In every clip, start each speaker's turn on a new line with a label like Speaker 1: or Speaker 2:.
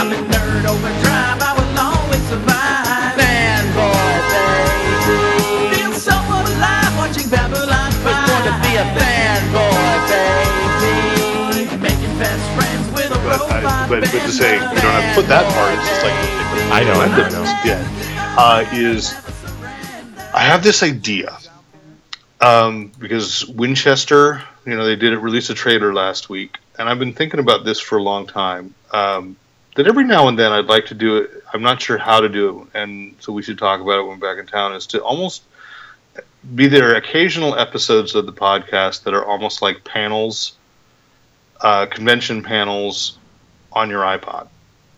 Speaker 1: I'm a nerd overdrive, I will always survive. Fanboy, baby. Feel so alive watching Babylon 5. Was born to be a fanboy, baby. Making best friends with a
Speaker 2: But,
Speaker 1: robot.
Speaker 2: But, but to say you don't have to put that part, it's just like
Speaker 3: I know, I know, I know.
Speaker 2: Yeah, uh, is I have this idea um, because Winchester, you know, they did it release a trailer last week, and I've been thinking about this for a long time. Um, that every now and then I'd like to do it. I'm not sure how to do it, and so we should talk about it when we're back in town. Is to almost be there occasional episodes of the podcast that are almost like panels, uh, convention panels on your iPod.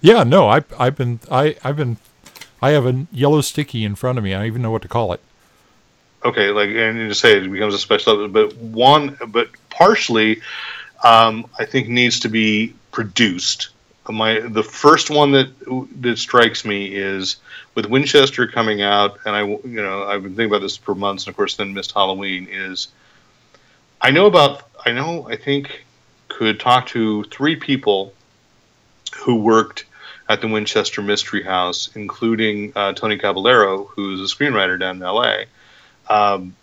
Speaker 3: Yeah, no, I, I've been, I, I've been, I have a yellow sticky in front of me. I don't even know what to call it.
Speaker 2: okay, like and you just say it becomes a special episode, but one, but partially, um, I think needs to be produced. My the first one that that strikes me is with Winchester coming out, and I you know I've been thinking about this for months, and of course then missed Halloween. Is I know about I know I think could talk to three people who worked at the Winchester Mystery House, including uh, Tony Caballero, who's a screenwriter down in L.A um,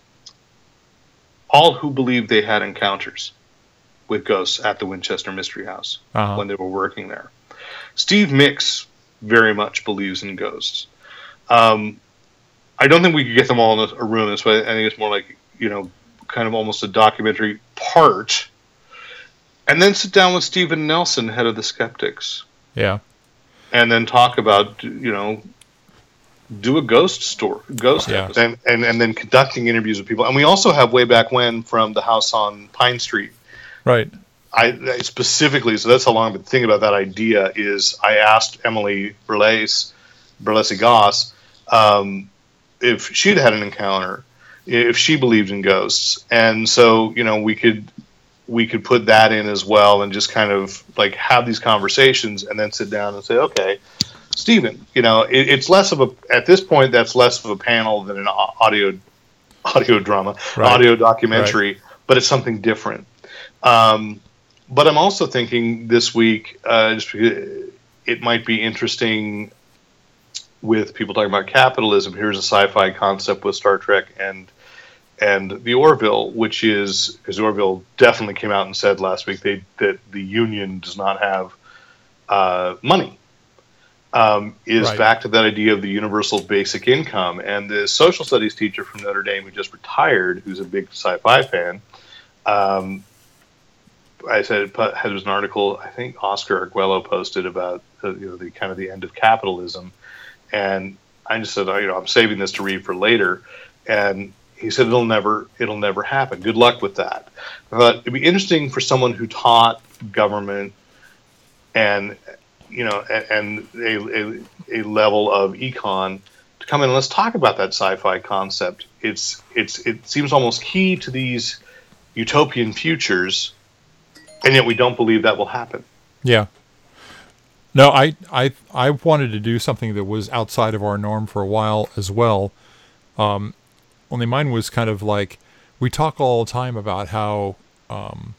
Speaker 2: all who believed they had encounters with ghosts at the Winchester Mystery House
Speaker 3: Uh-huh.
Speaker 2: when they were working there. Steve Mix very much believes in ghosts. Um, I don't think we could get them all in a, room this way. I think it's more like, you know, kind of almost a documentary part. And then sit down with Stephen Nelson, head of the Skeptics,
Speaker 3: Yeah.
Speaker 2: and then talk about, you know, do a ghost story, ghost
Speaker 3: Yeah.
Speaker 2: and, and and then conducting interviews with people. And we also have way back when from the house on Pine Street.
Speaker 3: Right.
Speaker 2: I, I specifically, so that's how long I've been thinking about that idea. Is I asked Emily Berles, Berlesi Goss, um, if she'd had an encounter, if she believed in ghosts, and so you know we could we could put that in as well, and just kind of like have these conversations, and then sit down and say, okay, Stephen, you know, it, it's less of a at this point that's less of a panel than an audio audio drama,
Speaker 3: Right.
Speaker 2: audio documentary, but it's something different. Um, but I'm also thinking this week, uh, just it might be interesting with people talking about capitalism. Here's a sci-fi concept with Star Trek and and the Orville, which is because Orville definitely came out and said last week they, that the union does not have uh, money. Um, is
Speaker 3: Right.
Speaker 2: back to that idea of the universal basic income, and the social studies teacher from Notre Dame who just retired, who's a big sci-fi fan, um, I said there was an article I think Oscar Arguello posted about uh, you know the kind of the end of capitalism, and I just said oh, you know I'm saving this to read for later, and he said it'll never it'll never happen. Good luck with that. But it'd be interesting for someone who taught government and you know and a, a, a level of econ to come in and let's talk about that sci-fi concept. It's it's it seems almost key to these utopian futures and yet we don't believe that will happen.
Speaker 3: Yeah. No, I, I, I wanted to do something that was outside of our norm for a while as well. Um, only mine was kind of like we talk all the time about how, um,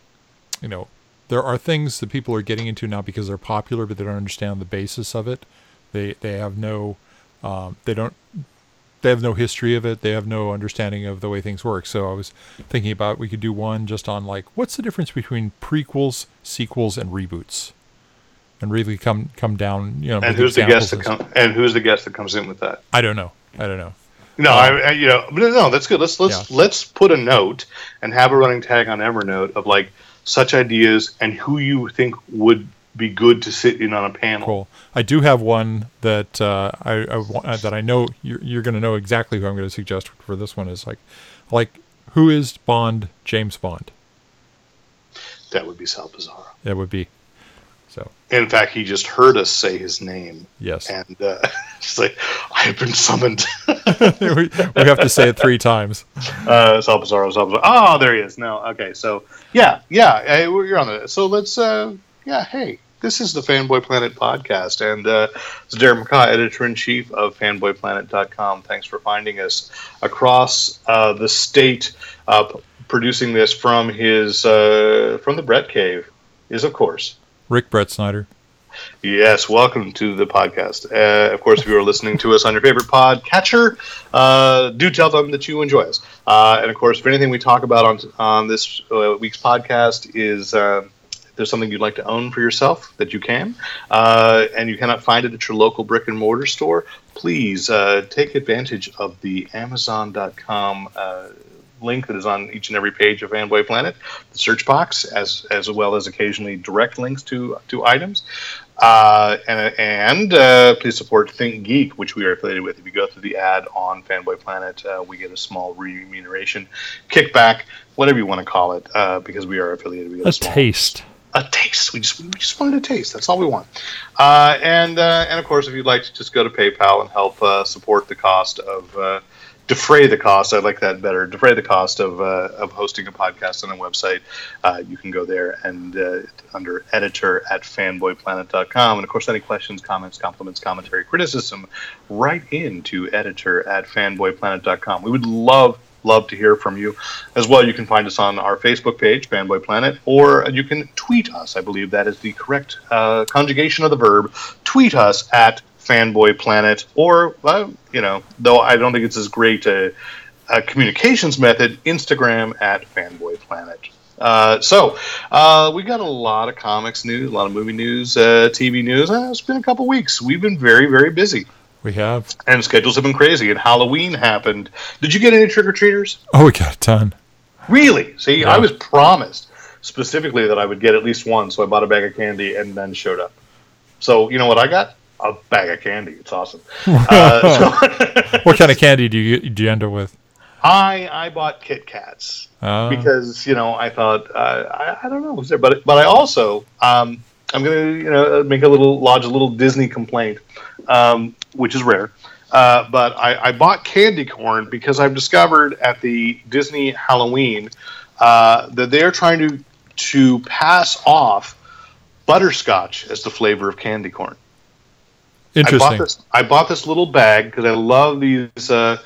Speaker 3: you know, there are things that people are getting into now because they're popular, but they don't understand the basis of it. They they have no, um, they don't, they have no history of it. They have no understanding of the way things work. So I was thinking about we could do one just on like what's the difference between prequels, sequels, and reboots, and really come come down. You know,
Speaker 2: And who's the guest that comes? And who's the guest that comes in with that?
Speaker 3: I don't know. I don't know.
Speaker 2: No, um, I, I, you know, no, that's good. Let's let's
Speaker 3: Yeah.
Speaker 2: let's put a note and have a running tag on Evernote of like such ideas and who you think would be good to sit in on a panel.
Speaker 3: Cool. I do have one that uh, I, I wa- uh, that I know you're, you're going to know exactly who I'm going to suggest for this one is like, like who is Bond? James Bond.
Speaker 2: That would be Sal Pizarro.
Speaker 3: That would be. So
Speaker 2: In fact, he just heard us say his name,
Speaker 3: yes,
Speaker 2: and uh, it's like I have been summoned.
Speaker 3: we, we have to say it three times.
Speaker 2: uh, Sal Pizarro, Salpazaro. Oh, there he is. No, okay. So yeah, yeah, you're on the. So let's. Uh, yeah, hey, this is the Fanboy Planet podcast, and uh, it's Derek McCaw, editor in chief of FanboyPlanet.com. Thanks for finding us across uh, the state. Uh, p- producing this from his uh, from the Brett Cave is of course
Speaker 3: Rick Brett Snyder.
Speaker 2: Yes, welcome to the podcast. Uh, of course, if you are listening to us on your favorite pod catcher, uh, do tell them that you enjoy us. Uh, and of course, if anything we talk about on on this uh, week's podcast is if there's something you'd like to own for yourself that you can, uh, and you cannot find it at your local brick and mortar store, please uh, take advantage of the Amazon.com. Uh, link that is on each and every page of Fanboy Planet, the search box, as as well as occasionally direct links to to items. Uh, and and uh, please support Think Geek, which we are affiliated with. If you go through the ad on Fanboy Planet, uh, we get a small remuneration, kickback, whatever you want to call it, uh, because we are affiliated. We get
Speaker 3: A
Speaker 2: small,
Speaker 3: taste.
Speaker 2: A taste. We just we just wanted a taste. That's all we want. Uh, and uh, and of course, if you'd like to just go to PayPal and help uh, support the cost of uh, defray the cost. I like that better. Defray the cost of uh, of hosting a podcast on a website. Uh, you can go there and under editor at fanboyplanet.com. And of course, any questions, comments, compliments, commentary, criticism, write into editor at fanboyplanet.com. We would love love to hear from you. As well you can find us on our facebook page fanboy planet or you can tweet us. I believe that is the correct uh, conjugation of the verb. Tweet us at fanboy planet or uh, you know though i don't think it's as great a, a communications method instagram at fanboy planet. Uh, so uh, we got a lot of comics news a lot of movie news uh, tv news. Uh, it's been a couple weeks. We've been very very busy
Speaker 3: We have.
Speaker 2: and schedules have been crazy and halloween happened did you get any trick-or-treaters
Speaker 3: Oh, we got a ton.
Speaker 2: Really? See,
Speaker 3: Yeah.
Speaker 2: I was promised specifically that I would get at least one, so I bought a bag of candy and then showed up. So you know what I got? A bag of candy. It's awesome. uh, so
Speaker 3: What kind of candy do you do you end up with?
Speaker 2: I I bought Kit Kats
Speaker 3: Uh,
Speaker 2: because you know I thought uh, I, I don't know was there, but but I also um, I'm gonna you know make a little lodge a little Disney complaint, um, which is rare. Uh, but I, I bought candy corn because I've discovered at the Disney Halloween uh, that they're trying to to pass off butterscotch as the flavor of candy corn. I bought
Speaker 3: interesting.
Speaker 2: this. I bought this little bag because I love these. Uh,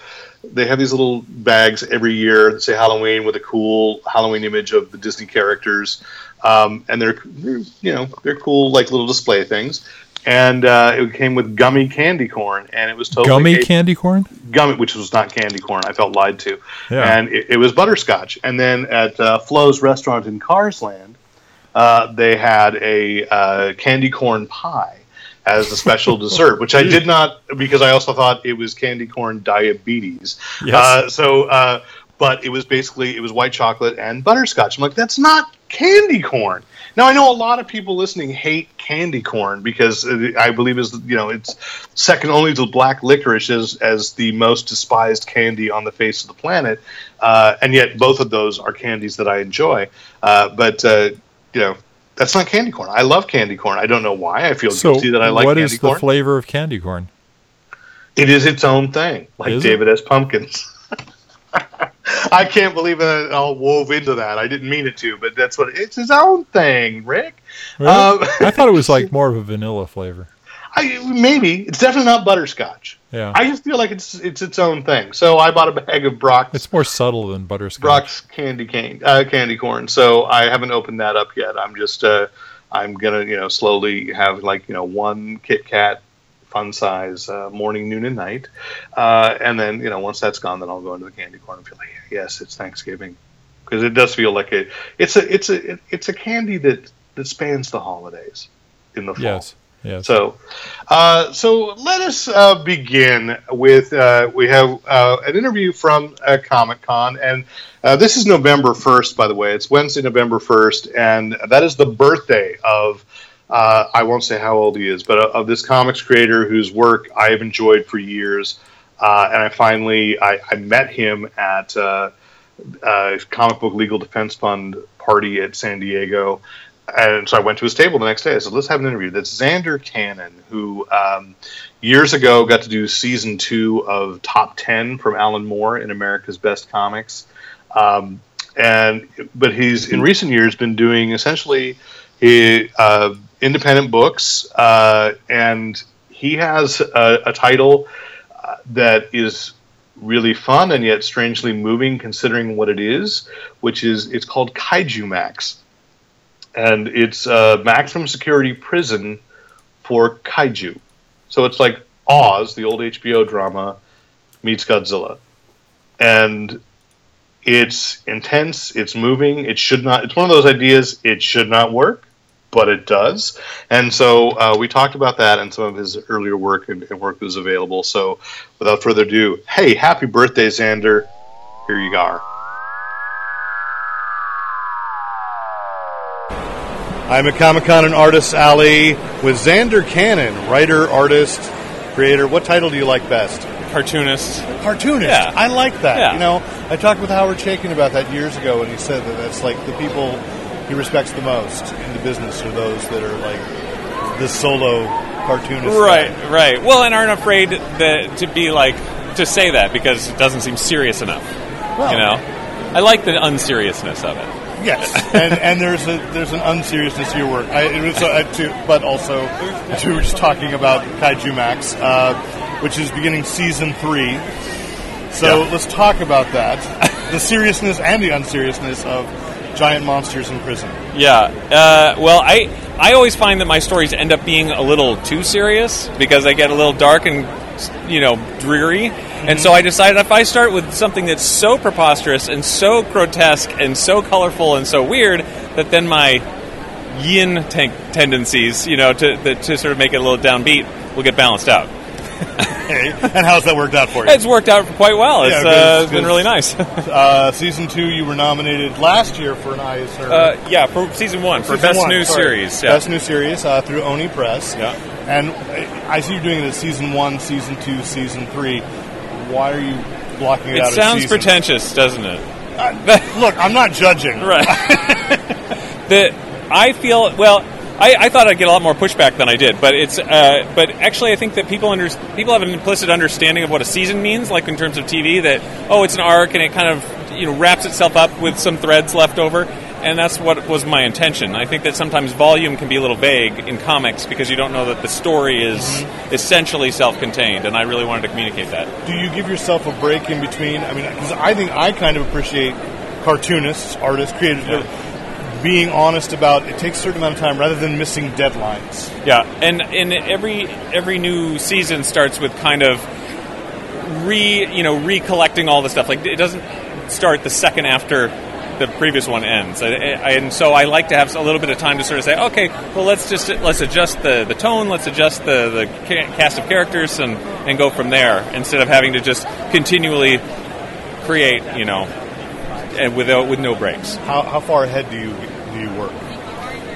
Speaker 2: they have these little bags every year that say Halloween with a cool Halloween image of the Disney characters, um, and they're you know they're cool like little display things. And uh, it came with gummy candy corn, and it was totally
Speaker 3: Gummy
Speaker 2: a-
Speaker 3: candy corn?
Speaker 2: gummy, which was not candy corn. I felt lied to,
Speaker 3: Yeah.
Speaker 2: and it, it was butterscotch. And then at uh, Flo's restaurant in Carsland, uh, they had a uh, candy corn pie as a special dessert, which I did not because I also thought it was candy corn diabetes.
Speaker 3: Yes.
Speaker 2: Uh, so, uh, but it was basically it was white chocolate and butterscotch. I'm like, that's not candy corn. Now I know a lot of people listening hate candy corn because I believe is you know it's second only to black licorice as as the most despised candy on the face of the planet, uh, and yet both of those are candies that I enjoy. Uh, but uh, you know that's not candy corn. I love candy corn. I don't know why. I feel
Speaker 3: So,
Speaker 2: guilty that I like
Speaker 3: what
Speaker 2: candy
Speaker 3: is the
Speaker 2: corn.
Speaker 3: flavor of candy corn?
Speaker 2: It is its own thing, like
Speaker 3: Is it?
Speaker 2: David S. Pumpkins. I can't believe it all wove into that. I didn't mean it to, but that's what it's his own thing, Rick.
Speaker 3: Really?
Speaker 2: Um,
Speaker 3: I thought it was like more of a vanilla flavor.
Speaker 2: I, maybe it's definitely not butterscotch.
Speaker 3: Yeah.
Speaker 2: I just feel like it's it's its own thing. So I bought a bag of Brach's
Speaker 3: it's more subtle than butterscotch.
Speaker 2: Brach's candy cane uh, candy corn. So I haven't opened that up yet. I'm just uh, I'm gonna you know slowly have like you know one Kit Kat fun size uh, morning, noon, and night, uh, and then you know once that's gone, then I'll go into the candy corn and feel like yes, it's Thanksgiving because it does feel like a it's a it's a it's a candy that that spans the holidays in the fall.
Speaker 3: Yes. Yes.
Speaker 2: So, uh, so let us uh, begin with uh, we have uh, an interview from uh, Comic Con, and uh, this is November first, by the way. It's Wednesday, November first, and that is the birthday of. Uh, I won't say how old he is, but of this comics creator whose work I have enjoyed for years, uh, and I finally I, I met him at uh, uh, Comic Book Legal Defense Fund party at San Diego, and so I went to his table the next day. I said, "Let's have an interview." That's Zander Cannon, who um, years ago got to do season two of Top Ten from Alan Moore in America's Best Comics, um, and but he's in recent years been doing essentially he, uh, independent books, uh, and he has a, a title uh, that is really fun and yet strangely moving considering what it is, which is it's called Kaiju Max. And it's a maximum security prison for kaiju. So it's like Oz, the old HBO drama, meets Godzilla. And it's intense, it's moving, it should not, it's one of those ideas, it should not work but it does. And so uh, we talked about that and some of his earlier work and, and work that was available. So without further ado, hey, happy birthday, Zander. Here you are. I'm at Comic Con and Artist Alley with Zander Cannon, writer, artist, creator. What title do you like best?
Speaker 4: Cartoonist.
Speaker 2: Cartoonist.
Speaker 4: Yeah.
Speaker 2: I like that.
Speaker 4: Yeah.
Speaker 2: You know, I talked with Howard Chaykin about that years ago, and he said that that's like the people he respects the most in the business are those that are like the solo cartoonist.
Speaker 4: Right,
Speaker 2: guy.
Speaker 4: right. Well, and aren't afraid that to be like to say that because it doesn't seem serious enough.
Speaker 2: Well,
Speaker 4: You know, I like the unseriousness of it.
Speaker 2: Yes, and and there's a there's an unseriousness to your work. I, it was, uh, to, but also we were just talking about Kaiju Max, uh, which is beginning season three. So
Speaker 4: Yeah.
Speaker 2: let's talk about that, the seriousness and the unseriousness of giant monsters in prison.
Speaker 4: Yeah. Uh, well, I I always find that my stories end up being a little too serious because they get a little dark and you know dreary. And so I decided if I start with something that's so preposterous and so grotesque and so colorful and so weird that then my yin tank tendencies, you know, to the, to sort of make it a little downbeat, will get balanced out.
Speaker 2: Hey, and how's that worked out for you?
Speaker 4: It's worked out quite well. It's,
Speaker 2: Yeah,
Speaker 4: uh, it's been really nice.
Speaker 2: Uh, season two, you were nominated last year for an Eisner.
Speaker 4: uh, yeah, for season one for
Speaker 2: Season
Speaker 4: best
Speaker 2: one,
Speaker 4: new
Speaker 2: sorry.
Speaker 4: series. Yeah.
Speaker 2: Best new series uh, through Oni Press.
Speaker 4: Yeah.
Speaker 2: And I see you're doing it as season one, season two, season three. Why are you blocking it,
Speaker 4: it
Speaker 2: out as
Speaker 4: sounds pretentious, doesn't it?
Speaker 2: Look, I'm not judging.
Speaker 4: Right. that I feel well. I, I thought I'd get a lot more pushback than I did, but it's uh, but actually I think that people under, people have an implicit understanding of what a season means, like in terms of TV. That oh, it's an arc and it kind of you know wraps itself up with some threads left over, and that's what was my intention. I think that sometimes volume can be a little vague in comics because you don't know that the story is essentially self-contained, and I really wanted to communicate that.
Speaker 2: Do you give yourself a break in between? I mean, because I think I kind of appreciate cartoonists, artists, creators, being honest about it takes a certain amount of time rather than missing deadlines.
Speaker 4: Yeah, and and every every new season starts with kind of re you know recollecting all the stuff. Like it doesn't start the second after the previous one ends, I, I, and so I like to have a little bit of time to sort of say, okay, well let's just let's adjust the, the tone, let's adjust the the cast of characters, and and go from there instead of having to just continually create you know and without with no breaks.
Speaker 2: How, how far ahead do you do you work?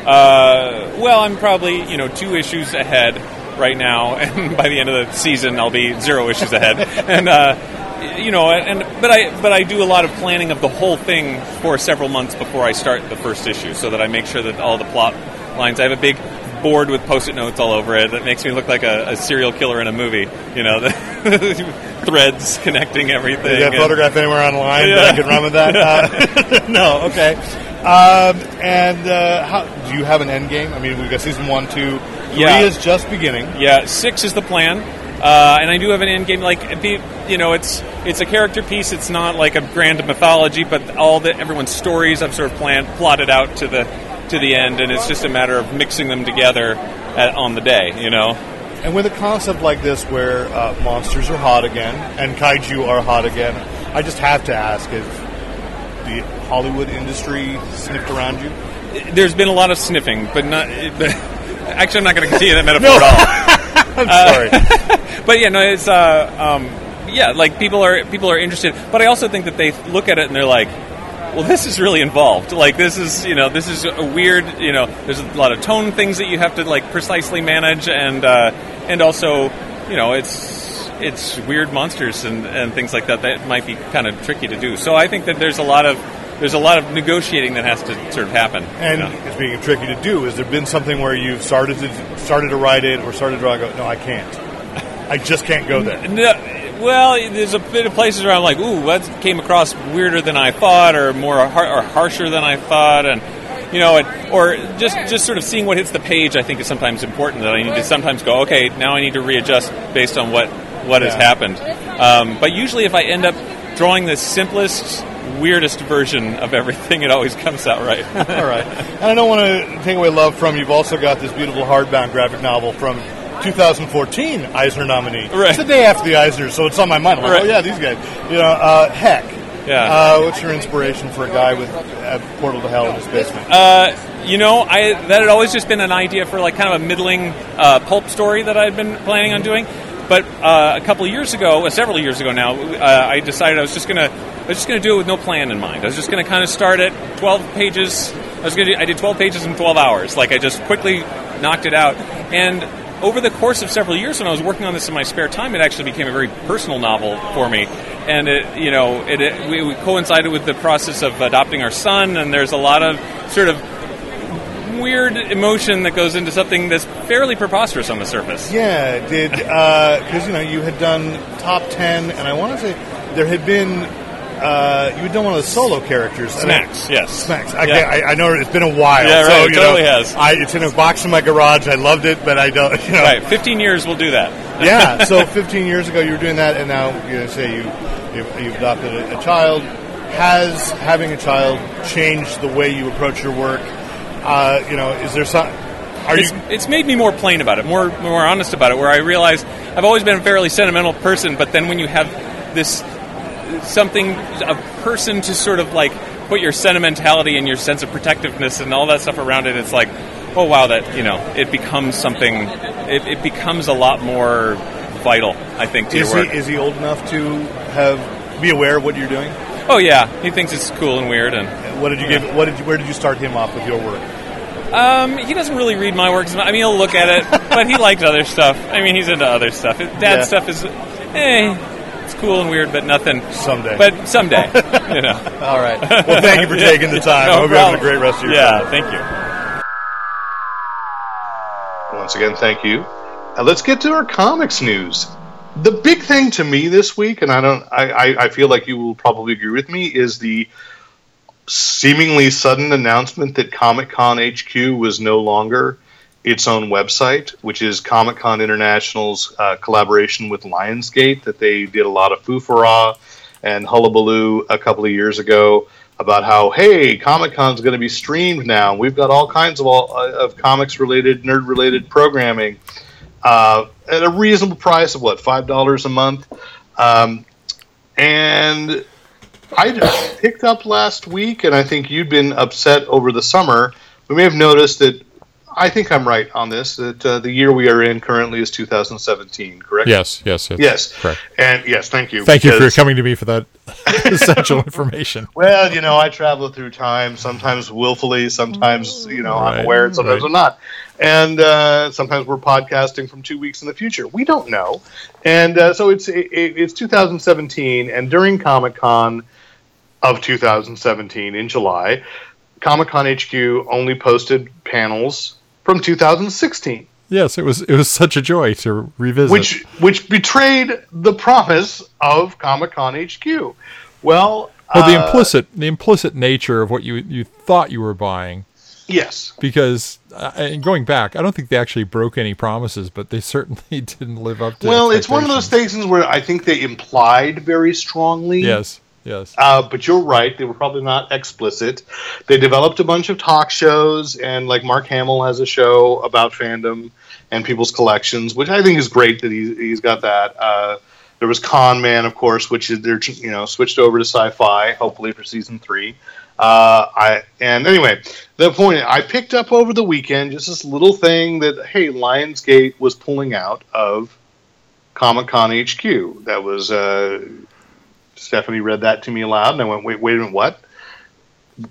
Speaker 4: Uh, well, I'm probably you know two issues ahead right now, and by the end of the season, I'll be zero issues ahead. and uh, you know, and but I but I do a lot of planning of the whole thing for several months before I start the first issue, so that I make sure that all the plot lines. I have a big board with post-it notes all over it that makes me look like a, a serial killer in a movie. You know, the threads connecting everything.
Speaker 2: Is that photograph anywhere online that I can run with that? Uh, no, okay. Um, and uh, how, do you have an end game? I mean, we've got season one, two, three
Speaker 4: Yeah.
Speaker 2: is just beginning.
Speaker 4: Yeah, six is the plan, uh, and I do have an end game. Like, be- you know, it's it's a character piece. It's not like a grand mythology, but all the everyone's stories I've sort of planned, plotted out to the to the end, and it's just a matter of mixing them together at, on the day. You know,
Speaker 2: And with a concept like this, where uh, monsters are hot again and kaiju are hot again, I just have to ask: Is the Hollywood industry sniffed around you?
Speaker 4: there's been a lot of sniffing, but not. But, actually, I'm not going to continue that metaphor at all.
Speaker 2: I'm sorry.
Speaker 4: but yeah, no, it's uh, um, yeah, like people are people are interested, but I also think that they look at it and they're like, well, this is really involved. Like this is you know this is a weird you know there's a lot of tone things that you have to like precisely manage, and uh, and also you know it's it's weird monsters and, and things like that that might be kind of tricky to do. So I think that there's a lot of there's a lot of negotiating that has to sort of happen.
Speaker 5: And
Speaker 4: you know?
Speaker 5: it's being tricky to do. Has there been something where you've started to started to write it or started to draw? Go, no, I can't. I just can't go there.
Speaker 4: No, well, there's a bit of places where I'm like, ooh, that came across weirder than I thought, or more har- or harsher than I thought, and you know, it, or just just sort of seeing what hits the page. I think is sometimes important that I need to sometimes go, okay, now I need to readjust based on what what has happened. Um, but usually, if I end up drawing the simplest, weirdest version of everything, it always comes out right.
Speaker 5: All right. And I don't want to take away love from. You've also got this beautiful hardbound graphic novel from 2014 Eisner nominee.
Speaker 4: Right.
Speaker 5: It's the day after the Eisners, so it's on my mind. I'm like,
Speaker 4: Right.
Speaker 5: oh yeah, these guys. You know, uh, heck.
Speaker 4: Yeah.
Speaker 5: Uh, what's your inspiration for a guy with a portal to hell in his basement?
Speaker 4: Uh, you know, I that had always just been an idea for like kind of a middling uh, pulp story that I'd been planning on doing. But uh, a couple of years ago, uh, several years ago now, uh, I decided I was just gonna I was just gonna do it with no plan in mind. I was just gonna kind of start at 12 pages. I was gonna do, I did 12 pages in 12 hours. Like I just quickly knocked it out. And over the course of several years, when I was working on this in my spare time, it actually became a very personal novel for me. And it, you know, it, it we, we coincided with the process of adopting our son, and there's a lot of sort of weird emotion that goes into something that's fairly preposterous on the surface.
Speaker 5: Yeah, did because you know you had done top ten, and I want to say there had been uh, you had done one of the solo characters. and I-
Speaker 4: Smax, yes.
Speaker 5: Smax. I,
Speaker 4: Yeah.
Speaker 5: I, I know it's been a while.
Speaker 4: Yeah,
Speaker 5: so,
Speaker 4: right, it totally
Speaker 5: know,
Speaker 4: has.
Speaker 5: I, it's in a box in my garage. I loved it, but I don't. You know,
Speaker 4: Right, 15 years will do that.
Speaker 5: yeah. So 15 years ago, you were doing that, and now you know, say you you've, you've adopted a, a child. Has having a child changed the way you approach your work? Uh, you know, is there some? Are
Speaker 4: It's,
Speaker 5: you?
Speaker 4: it's made me more plain about it, more more honest about it. Where I realize I've always been a fairly sentimental person, but then when you have this something, a person to sort of like put your sentimentality and your sense of protectiveness and all that stuff around it, it's like, oh wow, that you know, it becomes something. It, it becomes a lot more vital, I think, to
Speaker 5: Is
Speaker 4: your
Speaker 5: he is he old enough to have be aware of what you're doing?
Speaker 4: oh yeah, he thinks it's cool and weird, and
Speaker 5: What did you give? What did you, where did you start him off with your work?
Speaker 4: Um, he doesn't really read my works. I mean, he'll look at it, but he likes other stuff. I mean, he's into other stuff. Dad's
Speaker 5: Yeah.
Speaker 4: stuff is, eh, it's cool and weird, but nothing.
Speaker 5: Someday.
Speaker 4: But someday, you know.
Speaker 5: All right. Well, thank you for taking the time.
Speaker 4: No
Speaker 5: I hope you're having a great rest of your
Speaker 4: Yeah,
Speaker 5: time.
Speaker 4: thank you.
Speaker 2: Once again, thank you. Uh, let's get to our comics news. The big thing to me this week, and I don't, I, I, I feel like you will probably agree with me, is the seemingly sudden announcement that Comic Con HQ was no longer its own website, which is Comic Con International's uh, collaboration with Lionsgate. That they did a lot of foofara and hullabaloo a couple of years ago about how hey comic con's going to be streamed now we've got all kinds of all uh, of comics related nerd related programming uh, at a reasonable price of what five dollars a month um, and i just picked up last week and i think you'd been upset over the summer we may have noticed that i think i'm right on this that uh, the year we are in currently is 2017 correct
Speaker 3: Yes, yes, yes.
Speaker 2: yes
Speaker 3: Correct.
Speaker 2: and yes thank you
Speaker 3: Thank you for coming to me for that essential information.
Speaker 2: Well, you know, I travel through time, sometimes willfully, sometimes, you know, I'm aware, and sometimes
Speaker 3: right.
Speaker 2: I'm not. And uh, sometimes we're podcasting from two weeks in the future. We don't know. And uh, so it's it, it's 2017, and during Comic Con of 2017 in July, Comic Con HQ only posted panels from 2016
Speaker 3: Yes, it was it was such a joy to revisit.
Speaker 2: which which betrayed the promise of Comic Con HQ. Well,
Speaker 3: well, the
Speaker 2: uh,
Speaker 3: implicit the implicit nature of what you you thought you were buying,
Speaker 2: yes,
Speaker 3: because uh, and going back, I don't think they actually broke any promises, but they certainly didn't live up to.
Speaker 2: Well, it's one of those things where I think they implied very strongly.
Speaker 3: Yes, yes.
Speaker 2: Uh, but you're right; they were probably not explicit. They developed a bunch of talk shows, and like Mark Hamill has a show about fandom and people's collections, which I think is great that he's he's got that. Uh, there was Con Man, of course, which is they're you know switched over to Sci-Fi, hopefully for season three. Uh, I and anyway, the point I picked up over the weekend just this little thing that hey, Lionsgate was pulling out of Comic Con HQ. That was uh, Stephanie read that to me aloud, and I went, "Wait, wait a minute, what?"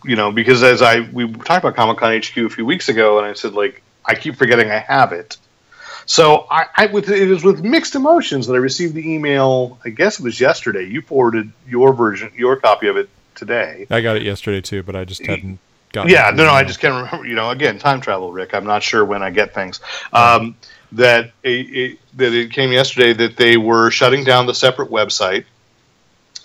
Speaker 2: You know, because as I we talked about Comic Con HQ a few weeks ago, and I said like I keep forgetting I have it. So I, I with it was with mixed emotions that I received the email. I guess it was yesterday. You forwarded your version, your copy of it today.
Speaker 3: I got it yesterday too, but I just hadn't gotten.
Speaker 2: Yeah, no, no, I just can't remember. You know, again, time travel, Rick. I'm not sure when I get things. Um, that it, it, that it came yesterday that they were shutting down the separate website,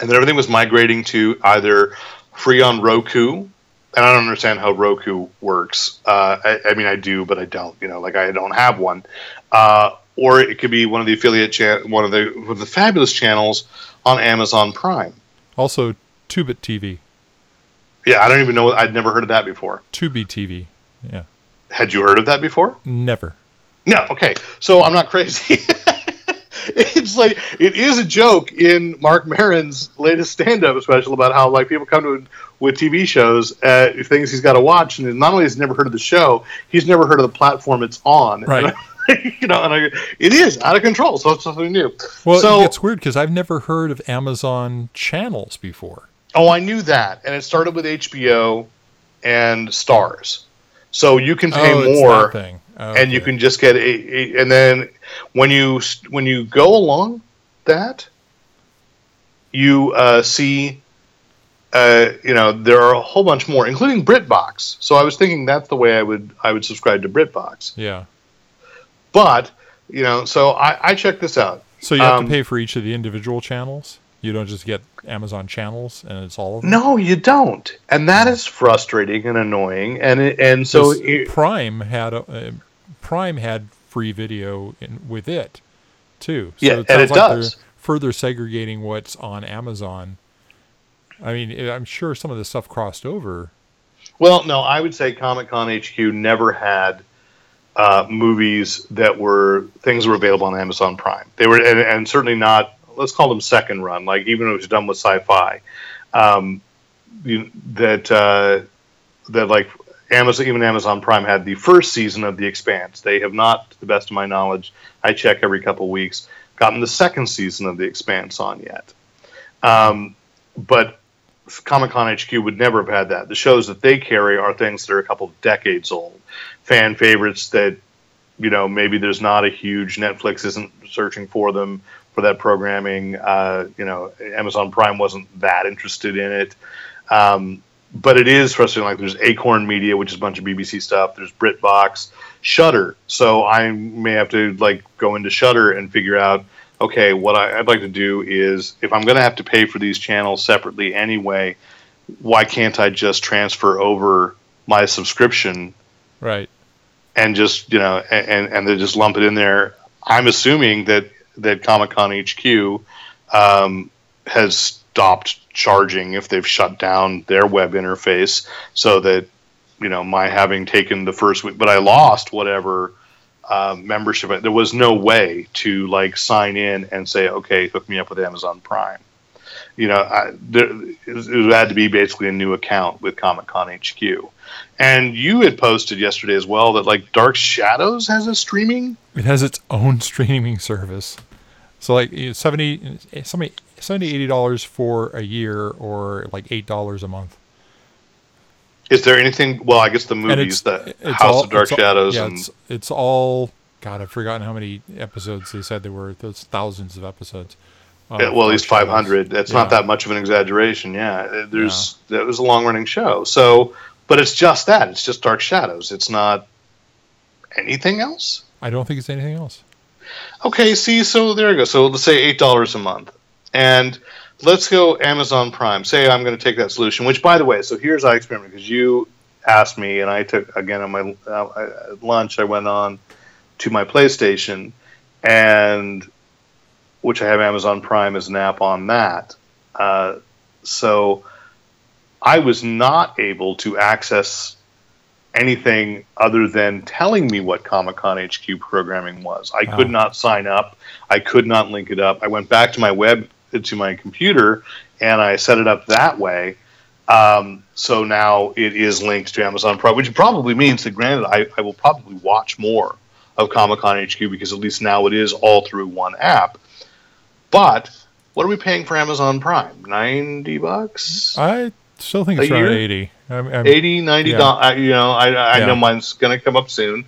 Speaker 2: and then everything was migrating to either free on Roku. And I don't understand how Roku works. Uh, I, I mean, I do, but I don't. You know, like I don't have one. Uh, or it could be one of the affiliate chan- one of the one of the fabulous channels on Amazon Prime.
Speaker 3: Also, Tubi TV,
Speaker 2: Yeah, I don't even know. I'd never heard of that before.
Speaker 3: Tubi TV. Yeah,
Speaker 2: Had you heard of that before?
Speaker 3: never.
Speaker 2: No, okay. So I'm not crazy. it's like it is a joke in Marc Maron's latest stand-up special about how like people come to him with TV shows, uh, things he's got to watch, and not only has he never heard of the show, he's never heard of the platform it's on.
Speaker 3: Right.
Speaker 2: you know, and I, it is out of control. So it's something new.
Speaker 3: Well,
Speaker 2: so
Speaker 3: it's weird because I've never heard of Amazon channels before.
Speaker 2: Oh, I knew that, and it started with HBO and Stars. So you can pay
Speaker 3: oh,
Speaker 2: more,
Speaker 3: thing. Oh,
Speaker 2: and you can just get a, a. And then when you when you go along that, you uh, see, uh, you know, there are a whole bunch more, including BritBox. So I was thinking that's the way I would I would subscribe to BritBox.
Speaker 3: Yeah.
Speaker 2: But you know, so I, I checked this out.
Speaker 3: So you have
Speaker 2: Um,
Speaker 3: to pay for each of the individual channels. You don't just get Amazon channels and it's all of them.
Speaker 2: No, you don't, and that is frustrating and annoying. And it, and so it,
Speaker 3: Prime had a, uh, Prime had free video in, with it too. So
Speaker 2: Yeah,
Speaker 3: it
Speaker 2: and it
Speaker 3: like
Speaker 2: does.
Speaker 3: Further segregating what's on Amazon. I mean, I'm sure some of this stuff crossed over.
Speaker 2: Well, no, I would say Comic Con HQ never had uh, movies that were things that were available on Amazon Prime. They were, and, and certainly not. Let's call them second run. Like even if it was done with sci-fi, um, you, that uh, that like Amazon, even Amazon Prime had the first season of The Expanse. They have not, to the best of my knowledge, I check every couple weeks, gotten the second season of The Expanse on yet. Um, but Comic Con HQ would never have had that. The shows that they carry are things that are a couple of decades old, fan favorites that you know maybe there's not a huge Netflix isn't searching for them for that programming. Uh, you know, Amazon Prime wasn't that interested in it. Um, but it is frustrating. Like there's Acorn Media, which is a bunch of BBC stuff. There's BritBox, Shudder. So I may have to like go into Shudder and figure out. Okay, what I, I'd like to do is if I'm going to have to pay for these channels separately anyway, why can't I just transfer over my subscription
Speaker 3: Right.
Speaker 2: and just you know and and they just lump it in there? I'm assuming that that Comic Con HQ um, has stopped charging if they've shut down their web interface, so that you know my having taken the first week, but I lost whatever uh, membership. There was no way to like sign in and say, okay, hook me up with Amazon Prime. You know, I, there, it had to be basically a new account with Comic Con HQ. And you had posted yesterday as well that like Dark Shadows has a streaming.
Speaker 3: It has its own streaming service. So like you 70, 70 70 80 dollars for a year or like eight dollars a month.
Speaker 2: Is there anything? Well, I guess the movies,
Speaker 3: it's
Speaker 2: House
Speaker 3: all-
Speaker 2: of Dark
Speaker 3: it's all-
Speaker 2: Shadows,
Speaker 3: yeah,
Speaker 2: and
Speaker 3: it's, it's all. God, I've forgotten how many episodes they said there were. There's thousands of episodes.
Speaker 2: Yeah, well, at least five hundred. That's
Speaker 3: Yeah.
Speaker 2: not that much of an exaggeration. Yeah, there's that was a long running show. So, but it's just that. It's just Dark Shadows. It's not anything else.
Speaker 3: I don't think it's anything else.
Speaker 2: Okay, see, so there you go. So let's say eight dollars a month, and let's go Amazon Prime. Say I'm going to take that solution. Which, by the way, so here's I experiment because you asked me, and I took again on my uh, lunch. I went on to my PlayStation, and which I have Amazon Prime as an app on that. Uh, so I was not able to access anything other than telling me what Comic Con HQ programming was. I could
Speaker 3: Ah.
Speaker 2: not sign up. I could not link it up. I went back to my web to my computer and I set it up that way. Um, so now it is linked to Amazon Prime, which probably means that, granted, I, I will probably watch more of Comic Con HQ because at least now it is all through one app. But what are we paying for Amazon Prime? 90 bucks?
Speaker 3: I still think it's around
Speaker 2: year?
Speaker 3: eighty. I'm, I'm,
Speaker 2: 80 90
Speaker 3: Yeah.
Speaker 2: dollars you know i, I
Speaker 3: Yeah.
Speaker 2: know mine's going to come up soon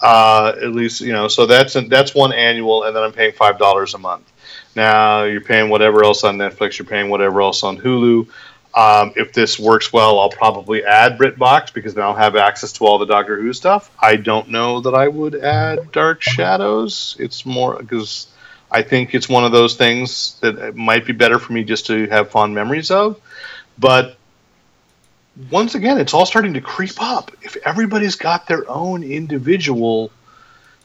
Speaker 2: uh, at least you know so that's that's one annual and then i'm paying five dollars a month now you're paying whatever else on netflix you're paying whatever else on hulu Um, if this works well, I'll probably add BritBox because then I'll have access to all the Doctor Who stuff. I don't know that I would add Dark Shadows. It's more because I think it's one of those things that might be better for me just to have fond memories of. But once again, it's all starting to creep up. If everybody's got their own individual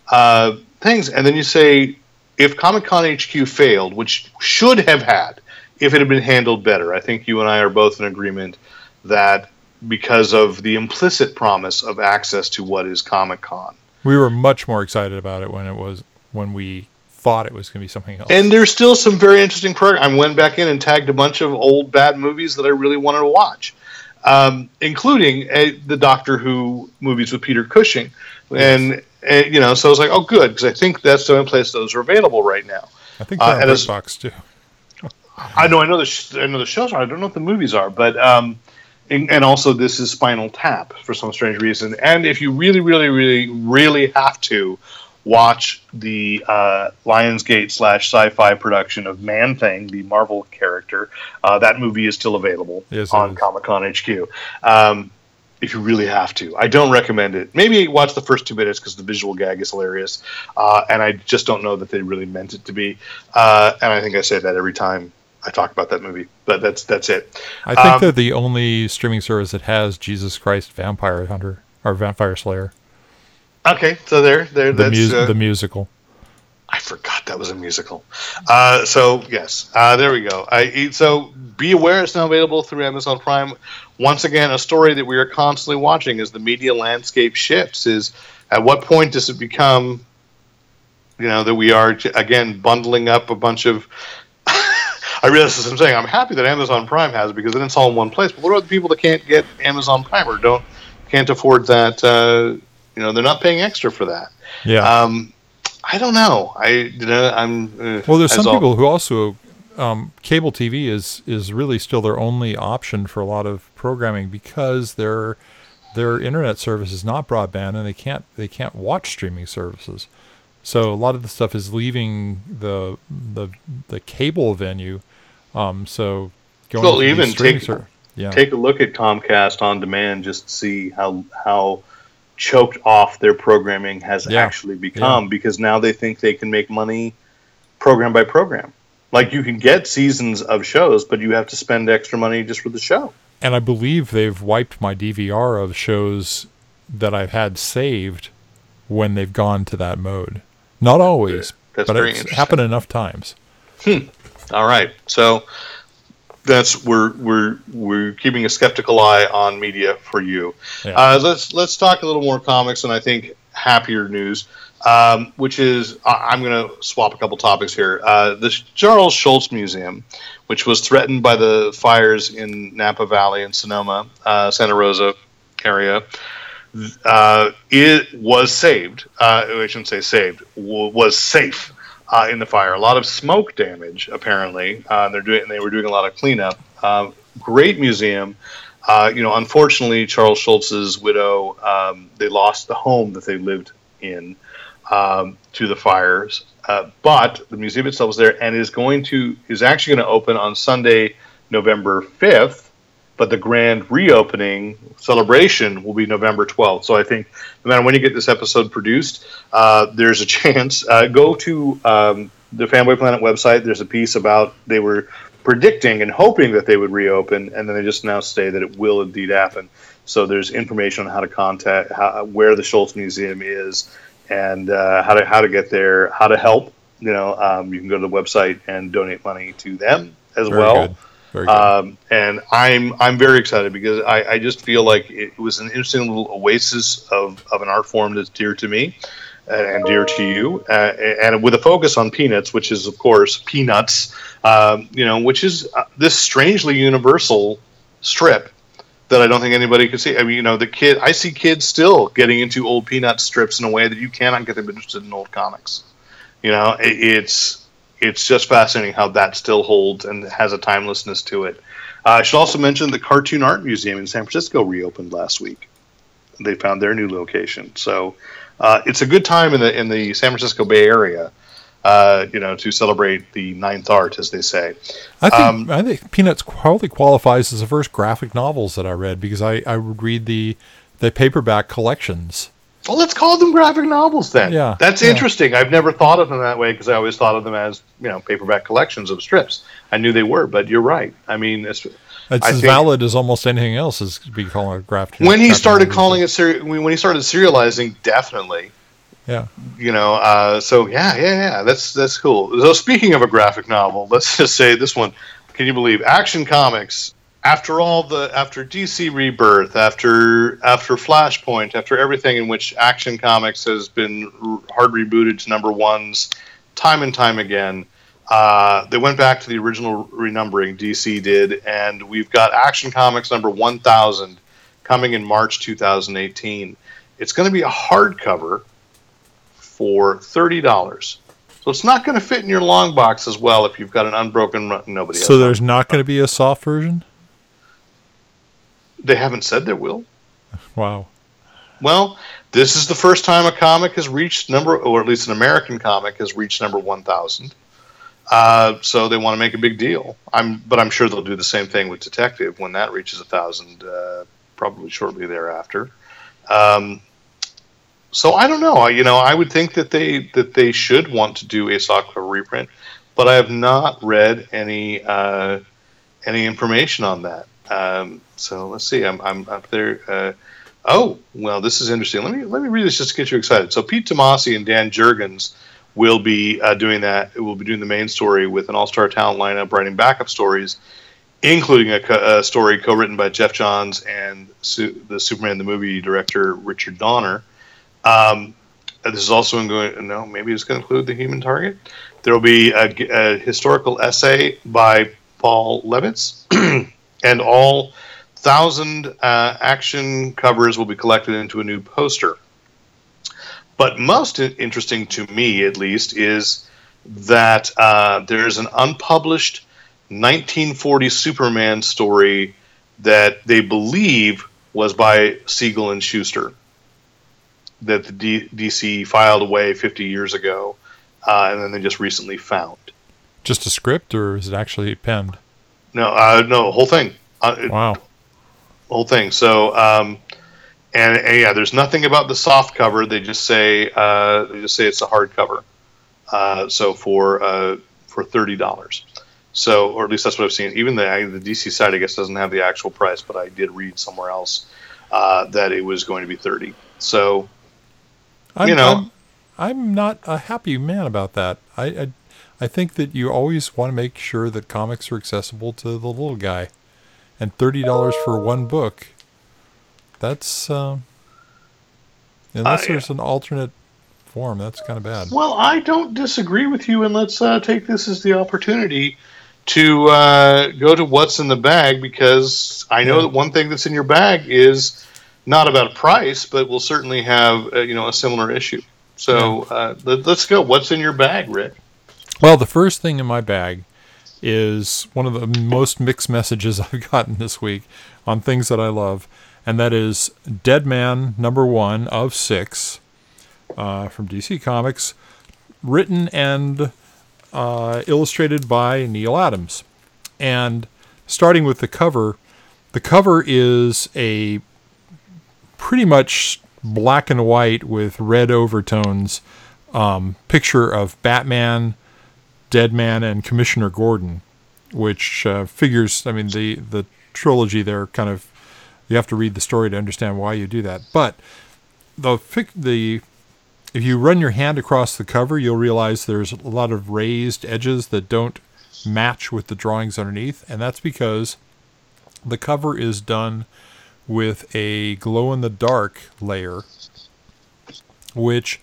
Speaker 2: uh, things, and then you say, if Comic Con HQ failed, which should have had, if it had been handled better, I think you and I are both in agreement that because of the implicit promise of access to what is Comic Con.
Speaker 3: We were much more excited about it when it was when we thought it was going to be something else.
Speaker 2: And there's still some very interesting program. I went back in and tagged a bunch of old bad movies that I really wanted to watch, um, including a, the Doctor Who movies with Peter Cushing, and, and you know, so I was like, oh, good, because I think that's the only place those are available right now.
Speaker 3: I think they're
Speaker 2: uh,
Speaker 3: on
Speaker 2: as-
Speaker 3: too.
Speaker 2: I know, I know the, sh- I know the shows are. I don't know what the movies are, but um, and, and also this is Spinal Tap for some strange reason. And if you really, really, really, really have to watch the uh, Lionsgate slash Sci-Fi production of Man Thing, the Marvel character, uh, that movie is still available
Speaker 3: Yes,
Speaker 2: on. Comic Con HQ. Um, if you really have to, I don't recommend it. Maybe watch the first two minutes because the visual gag is hilarious, uh, and I just don't know that they really meant it to be. Uh, and I think I say that every time I talk about that movie, but that's that's it.
Speaker 3: I think
Speaker 2: Um,
Speaker 3: they're the only streaming service that has Jesus Christ Vampire Hunter or Vampire Slayer,
Speaker 2: Okay, so there, there.
Speaker 3: the,
Speaker 2: that's
Speaker 3: mus-
Speaker 2: uh,
Speaker 3: the musical.
Speaker 2: I forgot that was a musical. Uh, so yes, uh, there we go. I, so be aware it's now available through Amazon Prime. Once again, a story that we are constantly watching as the media landscape shifts. Is at what point does it become, you know, that we are again bundling up a bunch of. I realize as I'm saying, I'm happy that Amazon Prime has it because then it's all in one place. But what about the people that can't get Amazon Prime or don't can't afford that? Uh, you know, they're not paying extra for that.
Speaker 3: Yeah.
Speaker 2: Um, I don't know. I you know I'm. Uh,
Speaker 3: well, there's some
Speaker 2: all-
Speaker 3: people who also um, cable TV is is really still their only option for a lot of programming because their their internet service is not broadband and they can't they can't watch streaming services. So a lot of the stuff is leaving the the the cable venue. Um, so going
Speaker 2: Well,
Speaker 3: to
Speaker 2: even take-
Speaker 3: ser- yeah.
Speaker 2: take a look at Comcast on demand just to see how how choked off their programming has
Speaker 3: Yeah.
Speaker 2: actually become because now they think they can make money program by program. Like you can get seasons of shows, but you have to spend extra money just for the show.
Speaker 3: and I believe they've wiped my DVR of shows that I've had saved when they've gone to that mode. Not always,
Speaker 2: That's
Speaker 3: but it's happened enough times. Hmm.
Speaker 2: All right, so that's we're we're we're keeping a skeptical eye on media for you.
Speaker 3: Yeah.
Speaker 2: Uh, let's let's talk a little more comics and I think happier news, um, which is I, I'm going to swap a couple topics here. Uh, the Charles Schulz Museum, which was threatened by the fires in Napa Valley and Sonoma, uh, Santa Rosa area. Uh, it was saved. Uh, I shouldn't say saved. W- was safe uh, in the fire. A lot of smoke damage, apparently. Uh, they're doing. And they were doing a lot of cleanup. Uh, great museum. Uh, you know, unfortunately, Charles Schulz's widow. Um, they lost the home that they lived in um, to the fires. Uh, but the museum itself is there and is going to is actually going to open on Sunday, November fifth. But the grand reopening celebration will be November 12th. So I think no matter when you get this episode produced, uh, there's a chance. Uh, go to um, the Fanboy Planet website. There's a piece about they were predicting and hoping that they would reopen, and then they just now say that it will indeed happen. So there's information on how to contact, how, where the Schulz Museum is, and uh, how to how to get there, how to help. You know, um, you can go to the website and donate money to them as
Speaker 3: Very
Speaker 2: well.
Speaker 3: good.
Speaker 2: Um, and I'm I'm very excited because I, I just feel like it was an interesting little oasis of, of an art form that's dear to me and, and dear to you, uh, and with a focus on peanuts, which is of course peanuts, um, you know, which is uh, this strangely universal strip that I don't think anybody could see. I mean, you know, the kid I see kids still getting into old peanut strips in a way that you cannot get them interested in old comics. You know, it, it's it's just fascinating how that still holds and has a timelessness to it. Uh, I should also mention the Cartoon Art Museum in San Francisco reopened last week. They found their new location, so uh, it's a good time in the in the San Francisco Bay Area uh, you know, to celebrate the ninth art, as they say.
Speaker 3: I think
Speaker 2: Um,
Speaker 3: I think Peanuts probably qualifies as the first graphic novels that I read because I, I would read the the paperback collections.
Speaker 2: Well, let's call them graphic novels then.
Speaker 3: Yeah,
Speaker 2: that's
Speaker 3: yeah.
Speaker 2: interesting. I've never thought of them that way because I always thought of them as you know paperback collections of strips. I knew they were, but you're right. I mean, it's,
Speaker 3: It's
Speaker 2: I
Speaker 3: as valid as almost anything else is to be calling a graphic.
Speaker 2: when he
Speaker 3: graphic
Speaker 2: started
Speaker 3: novel.
Speaker 2: calling it seri- when he started serializing, definitely.
Speaker 3: yeah,
Speaker 2: you know uh, so yeah yeah yeah that's that's cool so speaking of a graphic novel let's just say this one can you believe action comics after all the after dc rebirth after after flashpoint after everything in which action comics has been hard rebooted to number ones time and time again uh, they went back to the original renumbering dc did and we've got action comics number 1000 coming in march 2018 it's going to be a hardcover for thirty dollars. So it's not going to fit in your long box as well if you've got an unbroken run. Nobody.
Speaker 3: so
Speaker 2: has
Speaker 3: there's not going to be a soft version.
Speaker 2: They haven't said there will.
Speaker 3: Wow.
Speaker 2: Well, this is the first time a comic has reached number, or at least an American comic has reached number one thousand. Uh, so they want to make a big deal. I'm, but I'm sure they'll do the same thing with Detective when that reaches a thousand, uh, probably shortly thereafter. Um, so I don't know. I, you know, I would think that they that they should want to do a soft reprint, but I have not read any uh, any information on that. Um, so let's see. I'm, I'm up there. Uh, oh, well, this is interesting. Let me let me read this just to get you excited. So Pete Tomasi and Dan Jurgens will be uh, doing that. Will be doing the main story with an all-star talent lineup, writing backup stories, including a, co- a story co-written by Geoff Johns and Su- the Superman the movie director Richard Donner. Um, this is also going. No, maybe it's going to include the Human Target. There will be a, a historical essay by Paul Levitz, and all thousand uh, action covers will be collected into a new poster. But most interesting to me, at least, is that uh, there's an unpublished 1940 Superman story that they believe was by Siegel and Shuster that the D- DC filed away 50 years ago, uh, and then they just recently found.
Speaker 3: Just a script, or is it actually penned?
Speaker 2: No, uh, no, whole thing, uh,
Speaker 3: Wow.
Speaker 2: whole thing. So, um, and, and yeah, there's nothing about the soft cover. They just say uh, they just say it's a hard cover. Uh, so for uh, for thirty dollars. So, or at least that's what I've seen. Even the the DC side, I guess, doesn't have the actual price, but I did read somewhere else uh, that it was going to be thirty. So,
Speaker 3: I'm,
Speaker 2: You know.
Speaker 3: I'm, I'm not a happy man about that. I, I, I think that you always want to make sure that comics are accessible to the little guy, and thirty dollars for one book. That's um, unless
Speaker 2: Uh,
Speaker 3: there's an alternate form. That's kind of bad.
Speaker 2: Well, I don't disagree with you, and let's uh, take this as the opportunity to uh, go to what's in the bag because I know
Speaker 3: Yeah.
Speaker 2: that one thing that's in your bag is not about price, but will certainly have uh, you know a similar issue. So uh, let, let's go. What's in your bag, Rick?
Speaker 3: Well, the first thing in my bag is one of the most mixed messages I've gotten this week on things that I love, and that is Dead Man number one of six uh, from DC Comics, written and uh, illustrated by Neal Adams. And starting with the cover, the cover is a pretty much black and white with red overtones um, picture of Batman, Deadman, and Commissioner Gordon, which uh, figures. I mean, the the trilogy there kind of you have to read the story to understand why you do that. But the the if you run your hand across the cover, you'll realize there's a lot of raised edges that don't match with the drawings underneath, and that's because the cover is done with a glow in the dark layer, which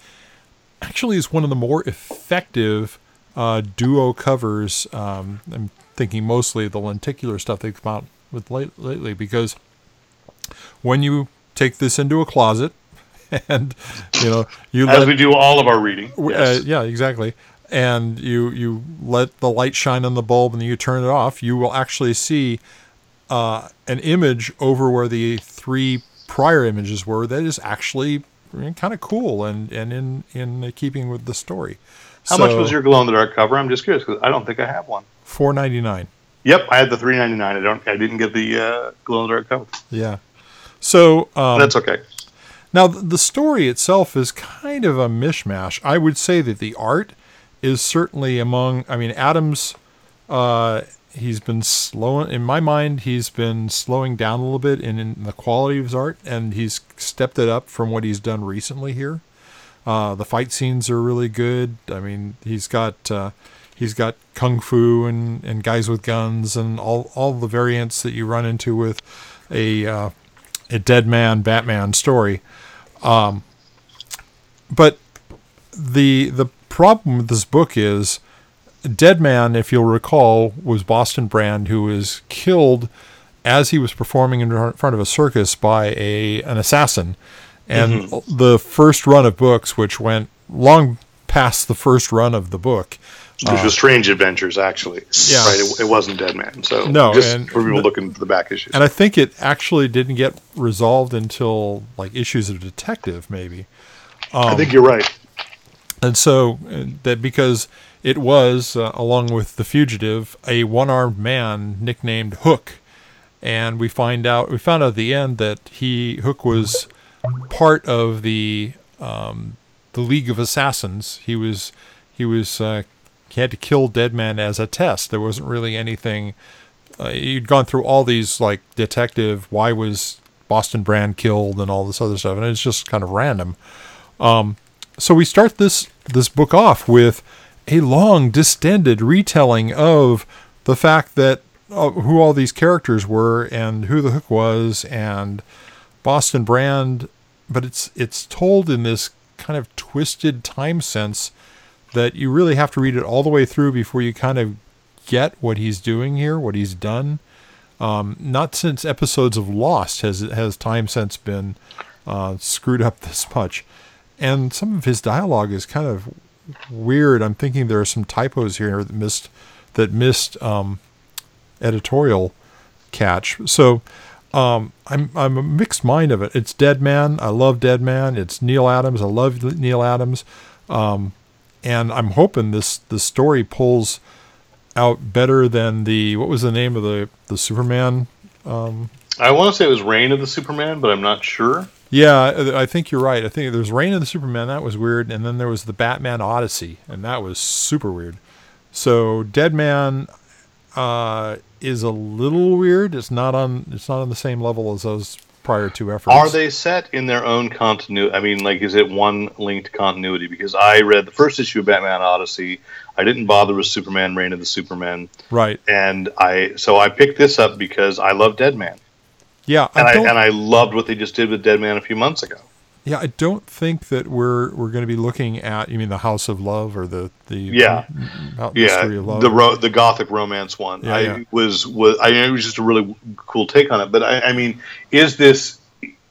Speaker 3: actually is one of the more effective uh, duo covers. Um, I'm thinking mostly the lenticular stuff they've come out with late, lately because when you take this into a closet and you know you
Speaker 2: As
Speaker 3: let
Speaker 2: we do all of our reading.
Speaker 3: W-
Speaker 2: Yes.
Speaker 3: Uh, yeah, exactly. And you you let the light shine on the bulb, and then you turn it off. You will actually see uh, an image over where the three prior images were. That is actually kind of cool and and in in keeping with the story.
Speaker 2: How much was your glow in the dark cover? I'm just curious because I don't think I have one.
Speaker 3: Four ninety nine.
Speaker 2: Yep, I had the three ninety nine. I don't. I didn't get the uh, glow in the dark cover.
Speaker 3: Yeah. So um,
Speaker 2: That's okay.
Speaker 3: Now, the story itself is kind of a mishmash. I would say that the art is certainly among. I mean, Adams. Uh, he's been slowing. In my mind, he's been slowing down a little bit in, in the quality of his art, and he's stepped it up from what he's done recently here. Uh, the fight scenes are really good. I mean, he's got uh, he's got kung fu and, and guys with guns and all all the variants that you run into with a uh, a dead man Batman story. Um, but the the problem with this book is Dead Man, if you'll recall, was Boston Brand, who was killed as he was performing in front of a circus by a an assassin. And the first run of books, which went long past the first run of the book,
Speaker 2: Which was Strange Adventures, actually.
Speaker 3: Yeah.
Speaker 2: Right. It, it wasn't Dead Man. So
Speaker 3: No,
Speaker 2: just
Speaker 3: and
Speaker 2: for people
Speaker 3: the-
Speaker 2: looking for the back issues.
Speaker 3: and I think it actually didn't get resolved until like issues of Detective, maybe.
Speaker 2: I think you're right.
Speaker 3: And so uh, that because it was, uh, along with the fugitive, a one-armed man nicknamed Hook, and we find out we found out at the end that he Hook was part of the um, the League of Assassins. He was he was uh, he had to kill dead Deadman as a test. There wasn't really anything. Uh, you'd gone through all these like detective. Why was Boston Brand killed and all this other stuff, and it's just kind of random so we start this this book off with a long distended retelling of the fact that uh, who all these characters were and who the hook was and Boston Brand but it's it's told in this kind of twisted time sense that you really have to read it all the way through before you kind of get what he's doing here what he's done um, not since episodes of Lost has has time sense been uh, screwed up this much and some of his dialogue is kind of weird. I'm thinking there are some typos here that missed that missed um, editorial catch. So um, I'm I'm a mixed mind of it. It's Dead Man. I love Dead Man. It's Neal Adams. I love Neal Adams. Um, and I'm hoping this the story pulls out better than the what was the name of the the Superman
Speaker 2: I want to say it was Reign of the Superman, but I'm not sure.
Speaker 3: Yeah, I I think you're right. I think there's Reign of the Superman that was weird, and then there was the Batman Odyssey, and that was super weird. So Dead Man uh, is a little weird. It's not on. It's not on the same level as those prior two efforts.
Speaker 2: Are they set in their own continuity? I mean, like, is it one linked continuity? Because I read the first issue of Batman Odyssey. I didn't bother with Superman, Reign of the Superman,
Speaker 3: right?
Speaker 2: and I so I picked this up because I love Dead Man,
Speaker 3: Yeah,
Speaker 2: and
Speaker 3: I
Speaker 2: I, and I loved what they just did with Dead Man a few months ago.
Speaker 3: Yeah, I don't think that we're we're going to be looking at. You mean the House of Love or the the
Speaker 2: Yeah.
Speaker 3: Mount
Speaker 2: Yeah,
Speaker 3: of Love?
Speaker 2: the ro- the gothic romance one.
Speaker 3: Yeah,
Speaker 2: I
Speaker 3: yeah.
Speaker 2: was was I it was just a really cool take on it. But I, I mean, is this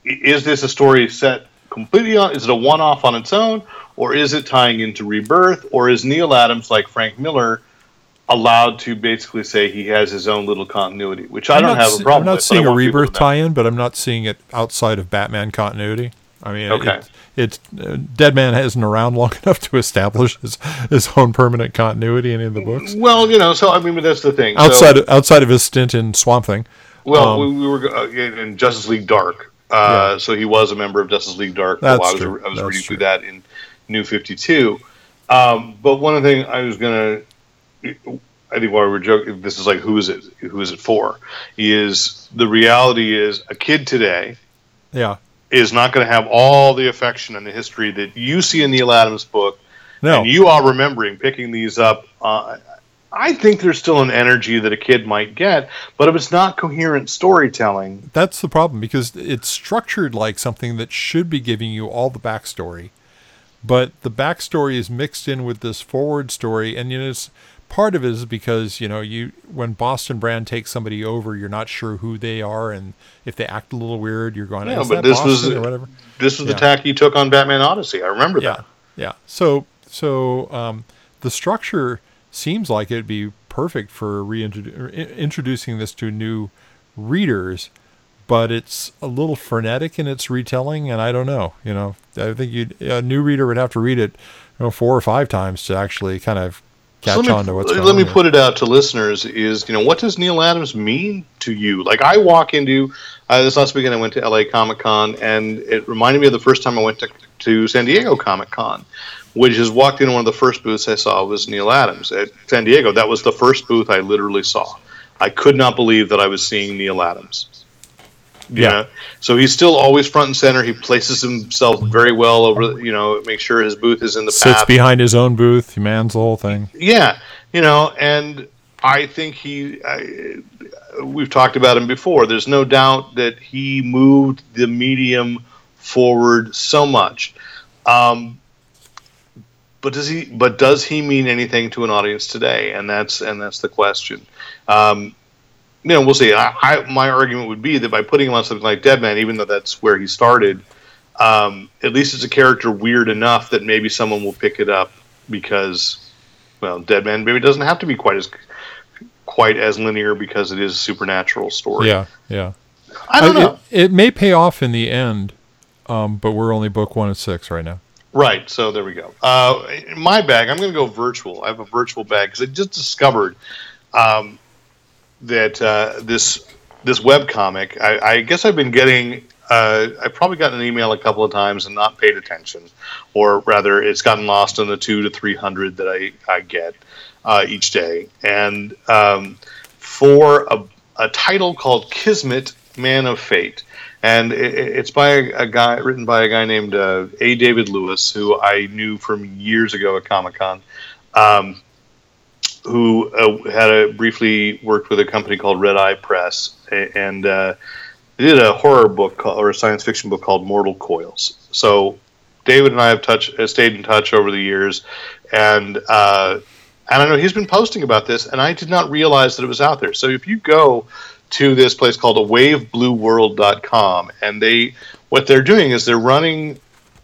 Speaker 2: is this a story set completely on? Is it a one off on its own, or is it tying into Rebirth, or is Neal Adams like Frank Miller? Allowed to basically say he has his own little continuity, which I
Speaker 3: I'm
Speaker 2: don't have a problem with?
Speaker 3: I'm not
Speaker 2: with.
Speaker 3: seeing a
Speaker 2: want people to
Speaker 3: rebirth tie-in, but I'm not seeing it outside of Batman continuity. I mean,
Speaker 2: Okay.
Speaker 3: it, it's uh, Dead Man isn't around long enough to establish his, his own permanent continuity in any of the books
Speaker 2: Well, you know, so I mean, but that's the thing. So-
Speaker 3: outside of, outside of his stint in Swamp Thing.
Speaker 2: Well,
Speaker 3: Um,
Speaker 2: we, we were uh, in Justice League Dark, uh, so he was a member of Justice League Dark.
Speaker 3: That's
Speaker 2: while I was,
Speaker 3: true.
Speaker 2: I was
Speaker 3: That's
Speaker 2: reading
Speaker 3: true.
Speaker 2: through that in New Fifty Two. Um, but one of the things I was gonna, I think while we were joking, this is like who is it? Who is it for? Is the reality is a kid today
Speaker 3: Yeah,
Speaker 2: is not going to have all the affection and the history that you see in Neal Adams' book,
Speaker 3: no,
Speaker 2: and you are remembering picking these up. Uh, I think there's still an energy that a kid might get, but if it's not coherent storytelling,
Speaker 3: that's the problem because it's structured like something that should be giving you all the backstory, but the backstory is mixed in with this forward story, and you know, it's, part of it is because you know you when Boston Brand takes somebody over, you're not sure who they are, and if they act a little weird, you're going,
Speaker 2: Yeah,
Speaker 3: "Is
Speaker 2: but this was-
Speaker 3: or whatever.
Speaker 2: this was
Speaker 3: Yeah.
Speaker 2: the tack he took on Batman Odyssey. I remember
Speaker 3: Yeah,
Speaker 2: that.
Speaker 3: yeah. So so um, the structure seems like it'd be perfect for reintroducing this to new readers, but it's a little frenetic in its retelling, and I don't know. You know, I think you a new reader would have to read it, you know, four or five times to actually kind of catch
Speaker 2: let
Speaker 3: on to what's going on.
Speaker 2: let me
Speaker 3: there.
Speaker 2: put it out to listeners is you know what does Neal Adams mean to you like I walk into uh, this last weekend I went to LA Comic Con and it reminded me of the first time I went to, to San Diego Comic Con which is walked into one of the first booths I saw was Neal Adams at San Diego that was the first booth I literally saw I could not believe that I was seeing Neal Adams
Speaker 3: Yeah.
Speaker 2: know? so he's still always front and center he places himself very well over you know make sure his booth is in the
Speaker 3: Sits
Speaker 2: path
Speaker 3: behind his own booth, he mans the whole thing.
Speaker 2: yeah, you know, and I think he. I, we've talked about him before. There's no doubt that he moved the medium forward so much. Um, but does he? But does he mean anything to an audience today? And that's and that's the question. Um, you know, we'll see. I, I, my argument would be that by putting him on something like Deadman, even though that's where he started, um, at least it's a character weird enough that maybe someone will pick it up because, well, Deadman maybe doesn't have to be quite as quite as linear because it is a supernatural story.
Speaker 3: Yeah, yeah.
Speaker 2: I don't
Speaker 3: Uh,
Speaker 2: know.
Speaker 3: It, it may pay off in the end, um, but we're only book one and six right now.
Speaker 2: Right, so there we go. Uh, in my bag, I'm going to go virtual. I have a virtual bag because I just discovered um, that uh, this this web comic. I, I guess I've been getting. Uh, I've probably gotten an email a couple of times and not paid attention, or rather, it's gotten lost in the two to three hundred that I I get uh, each day. And um, for a, a title called Kismet, Man of Fate and it, it's by a guy written by a guy named uh, A. David Lewis, who I knew from years ago at Comic Con, um, who uh, had a, briefly worked with a company called Red Eye Press, and uh, did a horror book called, or a science fiction book called Mortal Coils. So David and I have touch, uh, stayed in touch over the years, and uh, I know he's been posting about this, and I did not realize that it was out there. So if you go to this place called awaveblueworld.com and they what they're doing is they're running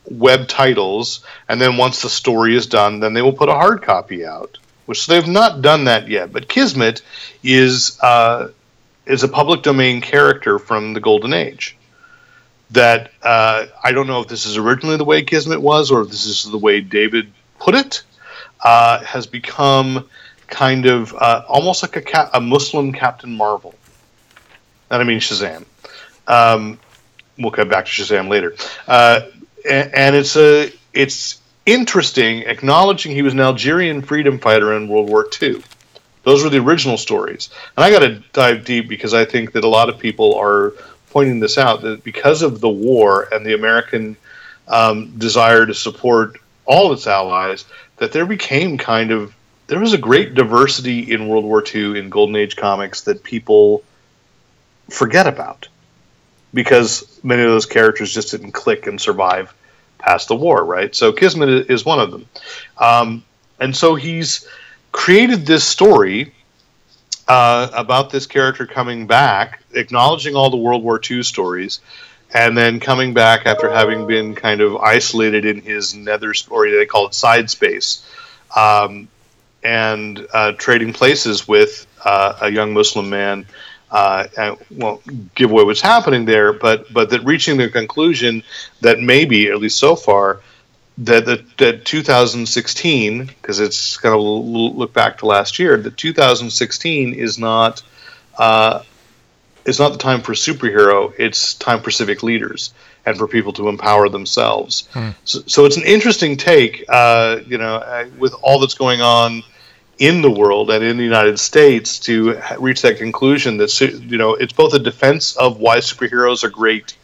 Speaker 2: web titles and then once the story is done then they will put a hard copy out which they've not done that yet but kismet is uh, is a public domain character from the golden age that uh, i don't know if this is originally the way kismet was or if this is the way david put it uh, has become kind of uh, almost like a, ca- a muslim captain marvel and I mean Shazam. Um, we'll come back to Shazam later. Uh, and, and it's a it's interesting acknowledging he was an Algerian freedom fighter in World War II. Those were the original stories, and I got to dive deep because I think that a lot of people are pointing this out that because of the war and the American um, desire to support all its allies, that there became kind of there was a great diversity in World War II in Golden Age comics that people forget about because many of those characters just didn't click and survive past the war, right? So Kismet is one of them. Um, and so he's created this story uh, about this character coming back, acknowledging all the World War II stories, and then coming back after having been kind of isolated in his nether story, they call it side space, um, and uh, trading places with uh, a young Muslim man uh, I won't give away what's happening there, but but that reaching the conclusion that maybe, at least so far, that that, that 2016, because it's kind of look back to last year, that 2016 is not uh, is not the time for superhero. It's time for civic leaders and for people to empower themselves. So, so it's an interesting take, uh, you know, uh, with all that's going on in the world and in the United States to reach that conclusion that you know it's both a defense of why superheroes are great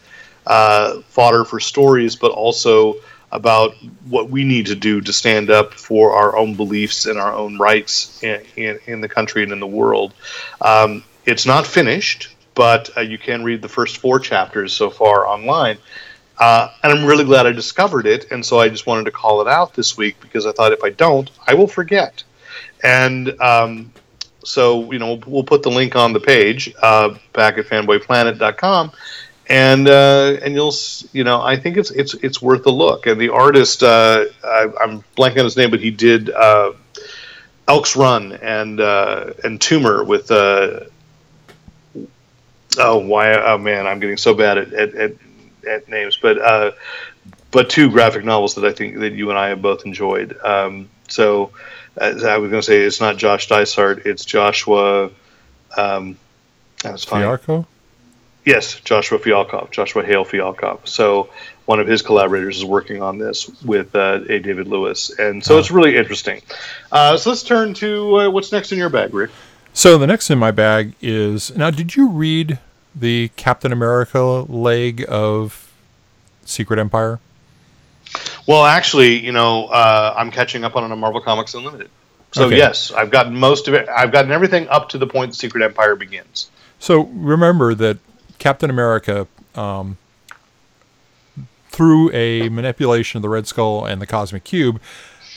Speaker 2: uh, fodder for stories, but also about what we need to do to stand up for our own beliefs and our own rights in, in, in the country and in the world. Um, it's not finished, but uh, you can read the first four chapters so far online. Uh, and I'm really glad I discovered it, and so I just wanted to call it out this week because I thought if I don't, I will forget. And um, so, you know, we'll, we'll put the link on the page uh, back at fanboyplanet.com, and uh, and you'll, you know, I think it's it's it's worth a look. And the artist, uh, I, I'm blanking on his name, but he did uh, Elks Run and uh, and Tumor with Oh why? Oh man, I'm getting so bad at at, at, at names, but uh, but two graphic novels that I think that you and I have both enjoyed. Um, so as I was going to say, it's not Josh Dysart, it's Joshua. Um, that's fine.
Speaker 3: Fialko?
Speaker 2: Yes, Joshua Fialkov, Joshua Hale Fialkov. So one of his collaborators is working on this with uh, a David Lewis, and so
Speaker 3: Oh.
Speaker 2: it's really interesting. Uh, so let's turn to uh, what's next in your bag, Rick.
Speaker 3: So the next in my bag is now. Did you read the Captain America leg of Secret Empire?
Speaker 2: Well, actually, you know, uh, I'm catching up on a Marvel Comics Unlimited. So
Speaker 3: Okay.
Speaker 2: yes, I've gotten most of it. I've gotten everything up to the point the Secret Empire begins.
Speaker 3: So remember that Captain America, um, through a manipulation of the Red Skull and the Cosmic Cube,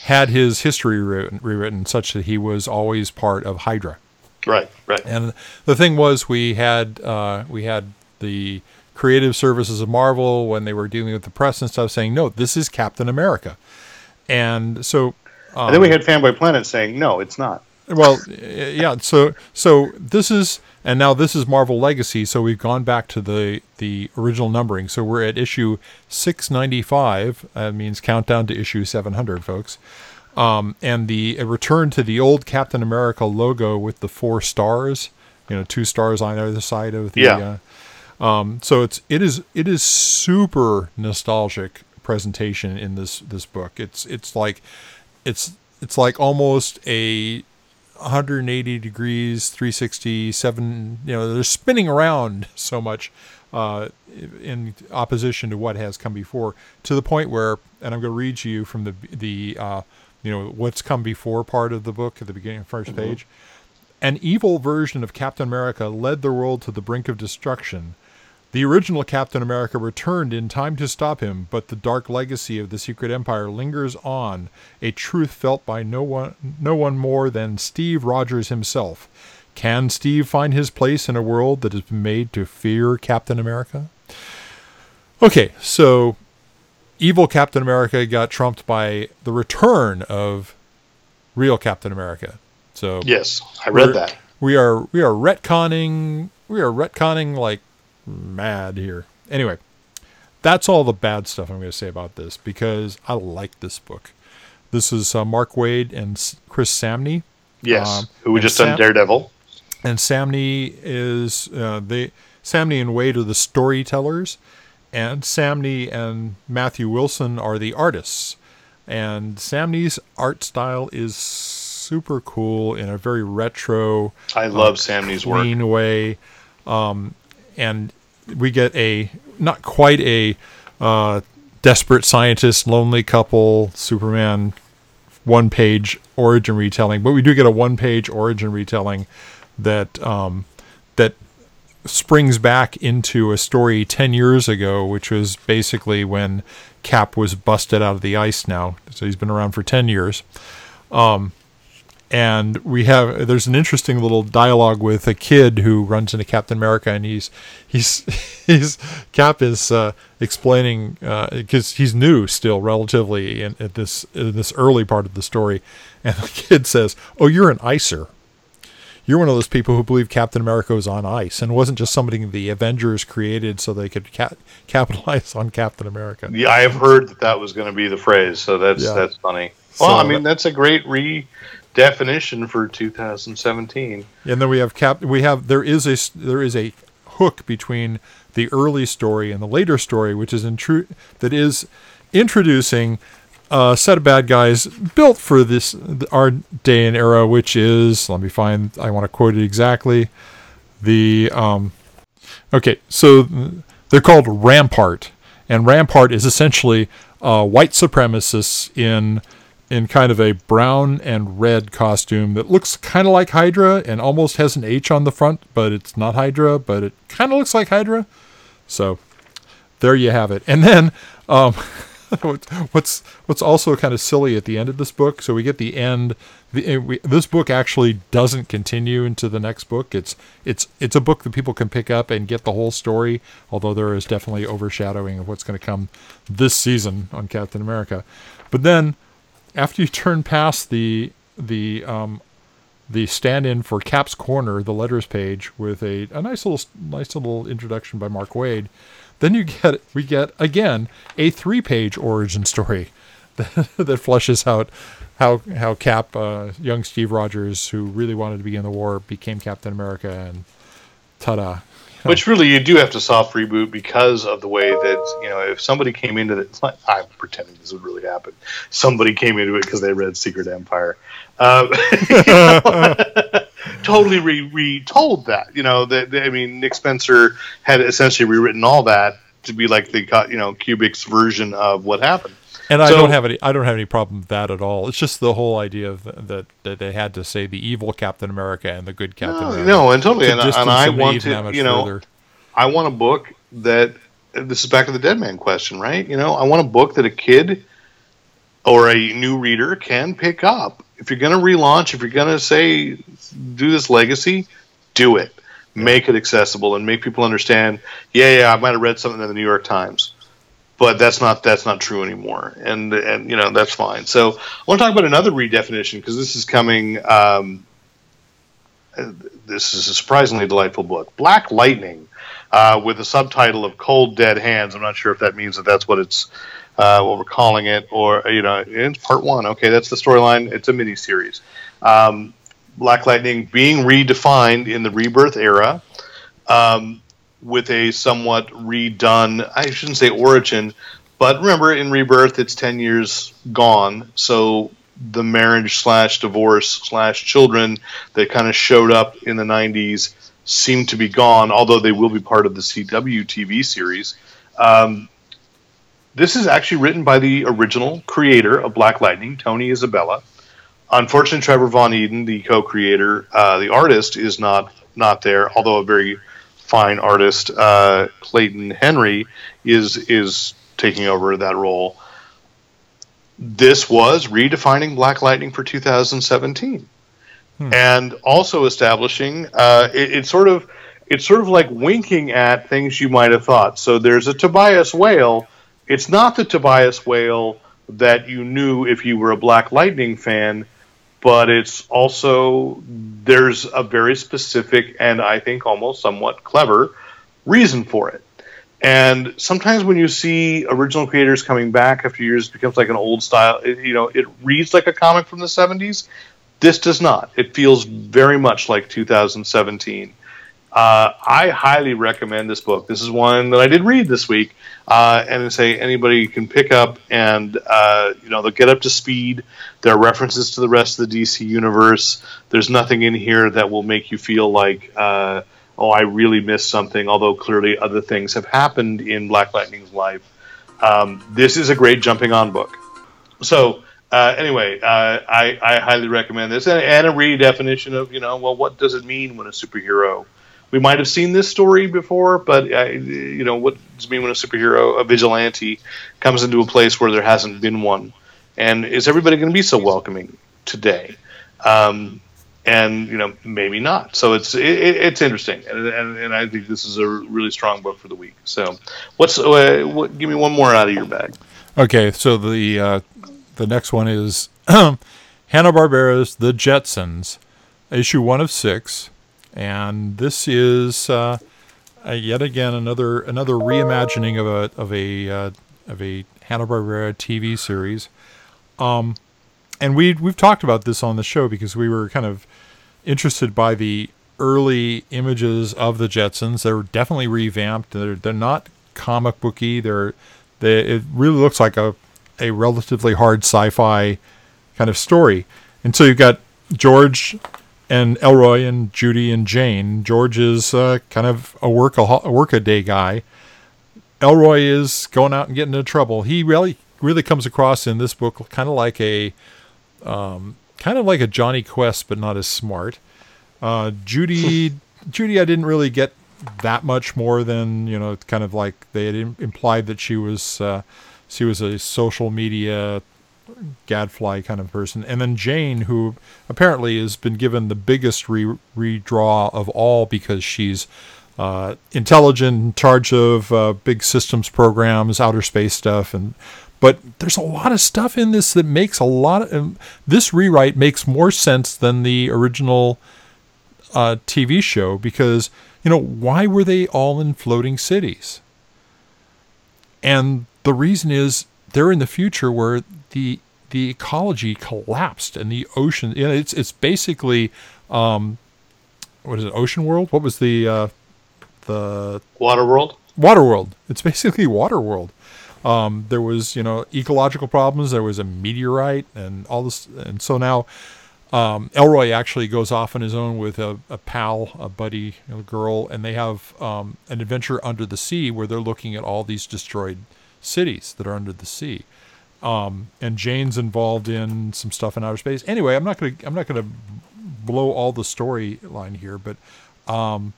Speaker 3: had his history rewritten, rewritten such that he was always part of Hydra.
Speaker 2: Right, right.
Speaker 3: And the thing was, we had uh, we had the creative services of Marvel when they were dealing with the press and stuff, saying, "No, this is Captain America." And so, um,
Speaker 2: and then we had Fanboy Planet saying, "No, it's not."
Speaker 3: well, yeah. So so this is and now this is Marvel Legacy. So we've gone back to the the original numbering. So we're at issue six ninety five. That means countdown to issue seven hundred, folks. Um, and the a return to the old Captain America logo with the four stars. You know, two stars on either side of the.
Speaker 2: Yeah.
Speaker 3: Uh, um, so it's it is it is super nostalgic presentation in this this book. It's it's like it's it's like almost a 180 degrees 367 you know they're spinning around so much uh, in opposition to what has come before to the point where and i'm going to read to you from the the uh, you know what's come before part of the book at the beginning of the 1st page. An evil version of captain america led the world to the brink of destruction the original Captain America returned in time to stop him, but the dark legacy of the Secret Empire lingers on, a truth felt by no one no one more than Steve Rogers himself. Can Steve find his place in a world that has been made to fear Captain America? Okay, so evil Captain America got trumped by the return of real Captain America. So
Speaker 2: Yes, I read that.
Speaker 3: We are we are retconning we are retconning like mad here. Anyway, that's all the bad stuff I'm going to say about this because I like this book. This is uh, Mark Waid and Chris Samnee,
Speaker 2: Yes,
Speaker 3: Um,
Speaker 2: who we just
Speaker 3: Sam-
Speaker 2: done Daredevil.
Speaker 3: and Samnee is uh, they Samnee and Waid are the storytellers, and Samnee and Matthew Wilson are the artists. And Samnee's art style is super cool in a very retro,
Speaker 2: I love Samnee's work.
Speaker 3: way. Um, and we get a not quite a uh, desperate scientist, lonely couple, Superman one page origin retelling, but we do get a one page origin retelling that um, that springs back into a story 10 years ago, which was basically when Cap was busted out of the ice now. So he's been around for 10 years. Um, and we have there's an interesting little dialogue with a kid who runs into Captain America, and he's he's he's Cap is uh, explaining because he's new still relatively in, at this in this early part of the story, and the kid says, "Oh, you're an icer." You're one of those people who believe Captain America was on ice and wasn't just something the Avengers created so they could ca- capitalize on Captain America.
Speaker 2: Yeah, I have heard that that was going to be the phrase, so that's
Speaker 3: Yeah.
Speaker 2: that's funny. Well,
Speaker 3: So
Speaker 2: I mean,
Speaker 3: that-
Speaker 2: that's a great redefinition for 2017.
Speaker 3: And then we have cap. We have there is a there is a hook between the early story and the later story, which is intru- that is introducing a set of bad guys built for this our day and era, which is let me find. I want to quote it exactly. The um, okay, so they're called Rampart, and Rampart is essentially uh, white supremacists in in kind of a brown and red costume that looks kind of like Hydra and almost has an H on the front, but it's not Hydra, but it kind of looks like Hydra. So there you have it. And then um, what's what's also kind of silly at the end of this book. So we get the end. The, uh, we, this book actually doesn't continue into the next book. It's it's it's a book that people can pick up and get the whole story. Although there is definitely overshadowing of what's going to come this season on Captain America. But then after you turn past the the um, the stand-in for Cap's Corner, the letters page, with a, a nice little nice little introduction by Mark Waid. Then you get we get again a three-page origin story that, that fleshes out how how Cap, uh, young Steve Rogers, who really wanted to be in the war, became Captain America, and ta-da!
Speaker 2: Which really you do have to soft reboot because of the way that you know if somebody came into it, like, I'm pretending this would really happen. Somebody came into it because they read Secret Empire. Um, totally re- retold that. You know that I mean Nick Spencer had essentially rewritten all that to be like the you know Kobik's version of what happened.
Speaker 3: And I don't have any. I don't have any problem with that at all. It's just the whole idea of the, that that they had to say the evil Captain America and the good Captain.
Speaker 2: No,
Speaker 3: America.
Speaker 2: no and totally.
Speaker 3: To
Speaker 2: And, and I want to, you know,
Speaker 3: further.
Speaker 2: I want a book that. This is back to the Dead Man question, right? You know, I want a book that a kid or a new reader can pick up. If you're going to relaunch, if you're going to say do this legacy, do it. Make it accessible and make people understand. Yeah, yeah, I might have read something in the New York Times, but that's not that's not true anymore, and and you know that's fine. So I want to talk about another redefinition because this is coming. Um, this is a surprisingly delightful book, Black Lightning, uh, with the subtitle of Cold Dead Hands. I'm not sure if that means that that's what it's uh, what we're calling it, or you know, it's part one. Okay, that's the storyline. It's a mini series. Um, Black Lightning being redefined in the Rebirth era. Um, with a somewhat redone, I shouldn't say origin, but remember in Rebirth it's 10 years gone, so the marriage slash divorce slash children that kind of showed up in the 90s seem to be gone, although they will be part of the CW TV series. Um, this is actually written by the original creator of Black Lightning, Tony Isabella. Unfortunately, Trevor Von Eeden, the co-creator, uh, the artist, is not not there. Although a very fine artist, uh, Clayton Henry, is is taking over that role. This was redefining Black Lightning for 2017, and also establishing uh, it, it's sort of it's sort of like winking at things you might have thought. So there's a Tobias Whale. It's not the Tobias Whale that you knew if you were a Black Lightning fan, but it's also there's a very specific and I think almost somewhat clever reason for it. And sometimes when you see original creators coming back after years, it becomes like an old style. It, you know, it reads like a comic from the '70s. This does not. It feels very much like 2017. Uh, I highly recommend this book. This is one that I did read this week, uh, and say anybody can pick up and uh, you know they'll get up to speed. There are references to the rest of the DC universe. There's nothing in here that will make you feel like uh, oh I really missed something. Although clearly other things have happened in Black Lightning's life. Um, this is a great jumping on book. So uh, anyway, uh, I, I highly recommend this and, and a redefinition of you know well what does it mean when a superhero we might have seen this story before, but uh, you know what does it mean when a superhero, a vigilante, comes into a place where there hasn't been one, and is everybody going to be so welcoming today? Um, and you know maybe not. So it's it, it's interesting, and, and, and I think this is a really strong book for the week. So what's uh, what, give me one more out of your bag.
Speaker 3: Okay, so the uh, the next one is Hanna Barbera's The Jetsons, issue one of six, and this is uh, yet again another another reimagining of a of a uh, of a Hanna Barbera TV series. Um, and we we've talked about this on the show because we were kind of interested by the early images of the Jetsons. They're definitely revamped. They're they're not comic booky. They're they it really looks like a a relatively hard sci-fi kind of story. And so you've got George and Elroy and Judy and Jane. George is uh, kind of a work a, work a day guy. Elroy is going out and getting into trouble. He really really comes across in this book kind of like a um, kind of like a Jonny Quest, but not as smart. Uh, Judy Judy, I didn't really get that much more than you know, kind of like they had implied that she was uh, she was a social media gadfly kind of person. And then Jane, who apparently has been given the biggest re- redraw of all because she's uh, intelligent, in charge of uh, big systems programs, outer space stuff, and but there's a lot of stuff in this that makes a lot of um, this rewrite makes more sense than the original uh, TV show because you know why were they all in floating cities? And the reason is they're in the future where the the ecology collapsed and the ocean. You know, it's it's basically um, what is it? Ocean World? What was the uh, the
Speaker 2: Water
Speaker 3: world. It's basically Waterworld. Um, there was you know ecological problems. There was a meteorite and all this, and so now um, Elroy actually goes off on his own with a, a pal, a buddy, a girl, and they have um, an adventure under the sea where they're looking at all these destroyed cities that are under the sea. Um, and Jane's involved in some stuff in outer space. Anyway, I'm not gonna I'm not gonna blow all the storyline here, but um,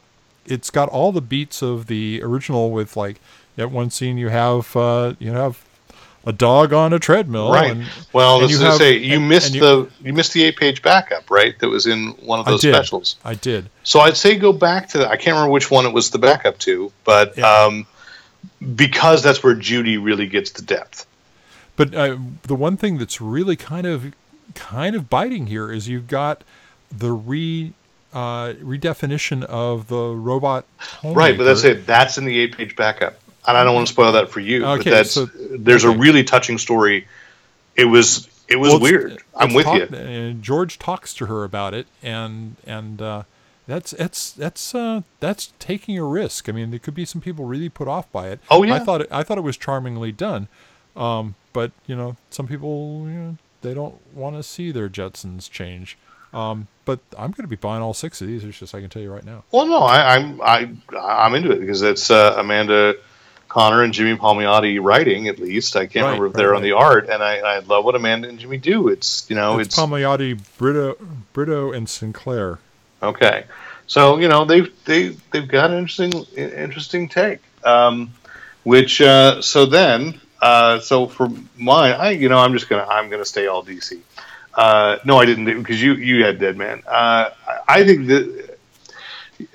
Speaker 3: it's got all the beats of the original. With like at one scene you have uh, you have a dog on a treadmill.
Speaker 2: Right.
Speaker 3: And,
Speaker 2: well,
Speaker 3: and you have-
Speaker 2: say you
Speaker 3: and-
Speaker 2: missed
Speaker 3: and you-
Speaker 2: the you missed the eight page backup, right? That was in one of
Speaker 3: I
Speaker 2: those
Speaker 3: did.
Speaker 2: specials.
Speaker 3: I did.
Speaker 2: So I'd say go back to that. I can't remember which one it was the backup to, but
Speaker 3: Yeah.
Speaker 2: um, because that's where Judy really gets the depth.
Speaker 3: But uh, the one thing that's really kind of kind of biting here is you've got the re uh, redefinition of the robot.
Speaker 2: Right, but that's it. That's in the eight page backup, and I don't want to spoil that for you.
Speaker 3: Okay,
Speaker 2: but that's
Speaker 3: so-
Speaker 2: there's
Speaker 3: okay.
Speaker 2: a really touching story. It was it was
Speaker 3: Well, it's-
Speaker 2: weird. I'm
Speaker 3: it's
Speaker 2: with
Speaker 3: talk-
Speaker 2: you.
Speaker 3: And George talks to her about it, and and uh, that's that's that's uh, that's taking a risk. I mean, there could be some people really put off by it.
Speaker 2: Oh, yeah.
Speaker 3: I thought it, I thought it was charmingly done, um, but you know, some people you know, they don't want to see their Jetsons change. Um, but I'm going to be buying all six of these. It's just I can tell you right now.
Speaker 2: Well, no, I, I'm I I'm into it because it's uh, Amanda Conner and Jimmy Palmiotti writing. At least I can't
Speaker 3: Right,
Speaker 2: remember if
Speaker 3: right,
Speaker 2: they're on
Speaker 3: right.
Speaker 2: the art, and I, I love what Amanda and Jimmy do. It's you know
Speaker 3: it's,
Speaker 2: it's,
Speaker 3: Palmiotti, Brito, Brito, and Sinclair.
Speaker 2: okay. So you know they've they they've got an interesting interesting take. Um, which uh, so then uh, so for mine, I you know I'm just gonna I'm gonna stay all DC. Uh, no, I didn't because you you had Dead Man. Uh, I, think that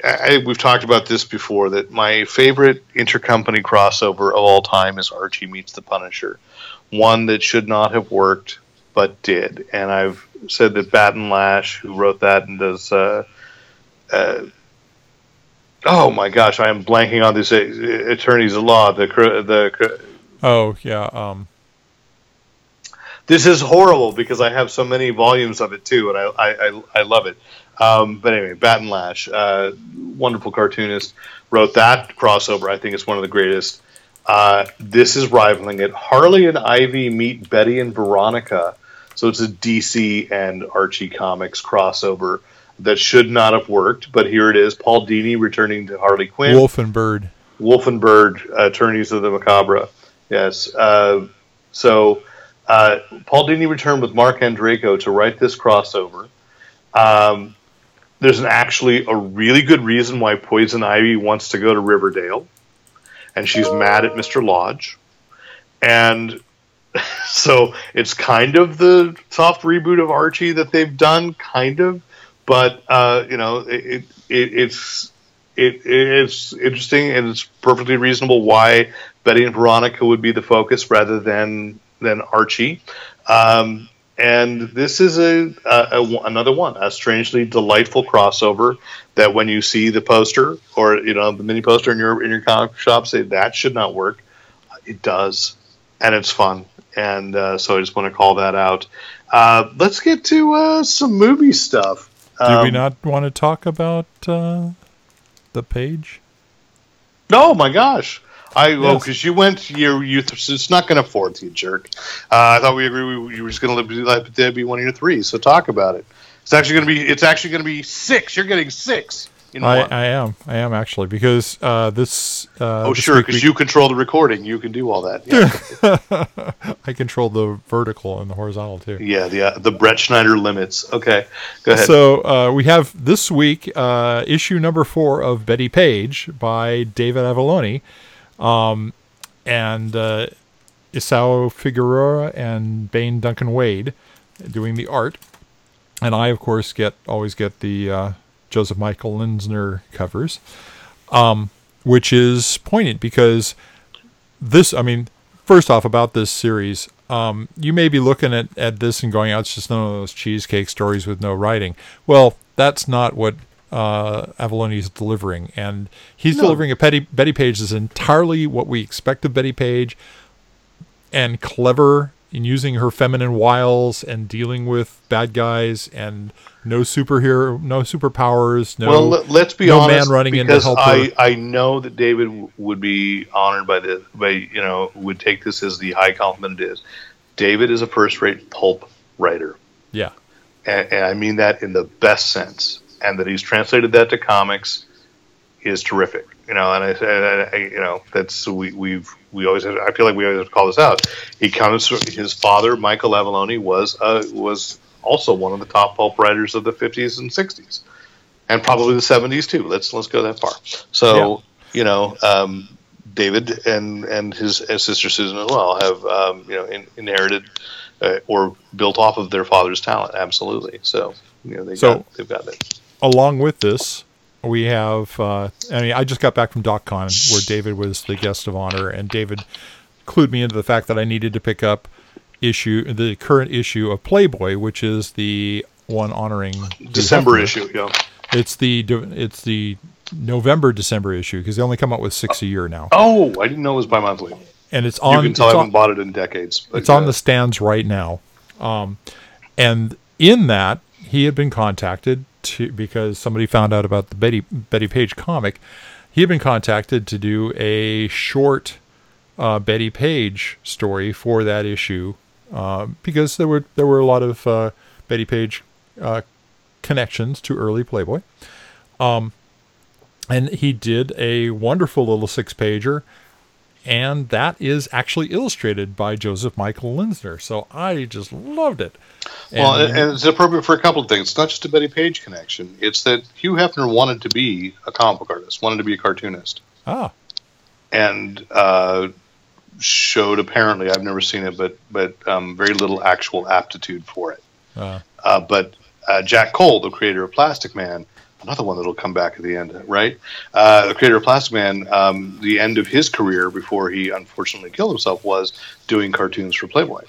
Speaker 2: I, we've talked about this before. That my favorite intercompany crossover of all time is Archie meets the Punisher, one that should not have worked but did. And I've said that Batton Lash, who wrote that and does. Uh, uh, oh my gosh, I am blanking on this uh, attorneys of law. The the
Speaker 3: Oh yeah, um,
Speaker 2: this is horrible because I have so many volumes of it too, and I I, I, I love it. Um, but anyway, Batton Lash, uh, wonderful cartoonist, wrote that crossover. I think it's one of the greatest. Uh, this is rivaling it. Harley and Ivy meet Betty and Veronica, so it's a DC and Archie comics crossover that should not have worked, but here it is. Paul Dini returning to Harley Quinn.
Speaker 3: Wolff and Byrd.
Speaker 2: Wolff and Byrd, Attorneys of the Macabre. Yes. Uh, so uh, Paul Dini returned with Marc Andreyko to write this crossover. Um, there's an, actually a really good reason why Poison Ivy wants to go to Riverdale, and she's mad at Mr. Lodge. And so it's kind of the soft reboot of Archie that they've done, kind of. But uh, you know, it, it it's it, it's interesting and it's perfectly reasonable why Betty and Veronica would be the focus rather than than Archie. Um, and this is a, a, a another one, a strangely delightful crossover that when you see the poster or you know the mini poster in your in your comic shop, say that should not work. It does, and it's fun. And uh, so I just want to call that out. Uh, let's get to uh, some movie stuff.
Speaker 3: Do we
Speaker 2: Um,
Speaker 3: not want to talk about uh, the page?
Speaker 2: Oh my gosh! I well
Speaker 3: Yes.
Speaker 2: because you went you you it's not going to afford you jerk. Uh, I thought we agreed we, you were just going to let let that be one of your three. So talk about it. It's actually going to be it's actually going to be six. You're getting six.
Speaker 3: I. I am. I am actually because uh, this. Uh,
Speaker 2: oh
Speaker 3: this
Speaker 2: sure, because
Speaker 3: we-
Speaker 2: you control the recording. You can do all that. Yeah,
Speaker 3: I control the vertical and the horizontal too.
Speaker 2: yeah the uh, the Brett Schneider limits. Okay, go ahead.
Speaker 3: So uh, we have this week uh, issue number four of Betty Page by David Avalone, um, and uh, Isao Figueroa and Bain Duncan Wade doing the art, and I of course get always get the uh, Joseph Michael Linsner covers, um, which is poignant because this I mean first off, about this series, um, you may be looking at, at this and going, "Oh, it's just one of those cheesecake stories with no writing." Well, that's not what uh, Avallone is delivering, and he's delivering a Betty Bettie Page is entirely what we expect of Bettie Page, and clever in using her feminine wiles and dealing with bad guys and no superhero, no superpowers, no
Speaker 2: well, let- let's be
Speaker 3: no
Speaker 2: honest.
Speaker 3: man running in to
Speaker 2: because
Speaker 3: help
Speaker 2: I,
Speaker 3: her.
Speaker 2: I know that David would be honored by this, by you know, would take this as the high compliment it is. David is a first-rate pulp writer,
Speaker 3: Yeah,
Speaker 2: and, and I mean that in the best sense. And that he's translated that to comics is terrific. You know, and I said, I, you know, that's we we've we always have, I feel like we always have to call this out. He comes from his father, Michael Avallone, was uh, was also one of the top pulp writers of the 50s and 60s, and probably the 70s too. Let's let's go that far. So you know, um, David and and his, his sister Susan as well have um, you know in, inherited uh, or built off of their father's talent. Absolutely. So you know they
Speaker 3: So-
Speaker 2: got they've got it.
Speaker 3: Along with this, we have. Uh, I mean, I just got back from DocCon where David was the guest of honor, and David clued me into the fact that I needed to pick up issue the current issue of Playboy, which is the one honoring Hugh
Speaker 2: December issue. Yeah.
Speaker 3: It's the it's the November December issue because they only come out with six a year now,
Speaker 2: Oh, I didn't know it was bi-monthly.
Speaker 3: and it's
Speaker 2: You
Speaker 3: on.
Speaker 2: can tell I haven't bought it in decades.
Speaker 3: it's on
Speaker 2: uh,
Speaker 3: the stands right now. Um, and in that, he had been contacted to because somebody found out about the Bettie Bettie Page comic. He had been contacted to do a short uh, Bettie Page story for that issue uh, because there were there were a lot of uh, Bettie Page uh, connections to early Playboy. Um, and he did a wonderful little six pager and that is actually illustrated by Joseph Michael Linsner. So I just loved it.
Speaker 2: Well,
Speaker 3: And-
Speaker 2: it's appropriate for a couple of things. It's not just a Bettie Page connection. It's that Hugh Hefner wanted to be a comic book artist, wanted to be a cartoonist,
Speaker 3: ah,
Speaker 2: and uh, showed apparently I've never seen it, but but um, very little actual aptitude for it.
Speaker 3: uh,
Speaker 2: Uh, but uh, Jack Cole, the creator of Plastic Man, another one that'll come back at the end, right? Uh, the creator of Plastic Man, um, the end of his career before he unfortunately killed himself was doing cartoons for Playboy,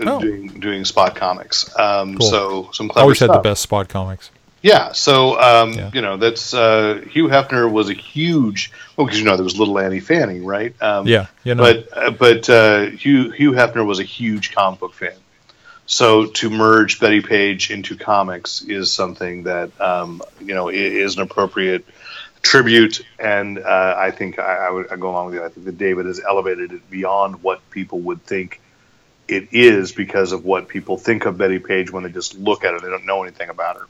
Speaker 2: Uh,
Speaker 3: Oh.
Speaker 2: doing doing spot comics. Um,
Speaker 3: Cool.
Speaker 2: So some clever
Speaker 3: always had the best spot comics.
Speaker 2: Yeah, so um,
Speaker 3: Yeah.
Speaker 2: you know that's uh, Hugh Hefner was a huge well because you know there was little Annie Fanny, right? Um,
Speaker 3: Yeah, you know.
Speaker 2: but uh, but uh, Hugh Hugh Hefner was a huge comic book fan. So to merge Bettie Page into comics is something that um, you know is an appropriate tribute, and uh, I think I, I would I go along with you. I think that David has elevated it beyond what people would think it is because of what people think of Bettie Page when they just look at her. They don't know anything about her.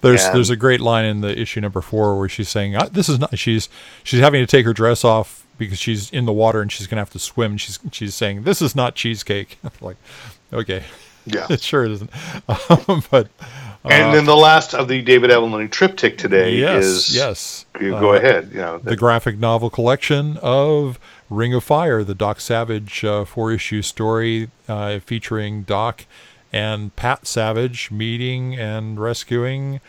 Speaker 3: There's
Speaker 2: and-
Speaker 3: there's a great line in the issue number four where she's saying "Ah, this is not she's she's having to take her dress off because she's in the water and she's gonna have to swim. And she's she's saying this is not cheesecake. like, okay,
Speaker 2: Yeah.
Speaker 3: it sure isn't. Um, but
Speaker 2: And then the last of the David Avallone triptych today
Speaker 3: yes,
Speaker 2: is
Speaker 3: yes.
Speaker 2: you Go
Speaker 3: Uh,
Speaker 2: ahead. You know,
Speaker 3: the graphic novel collection of Ring of Fire, the Doc Savage uh, four issue story uh, featuring Doc and Pat Savage meeting and rescuing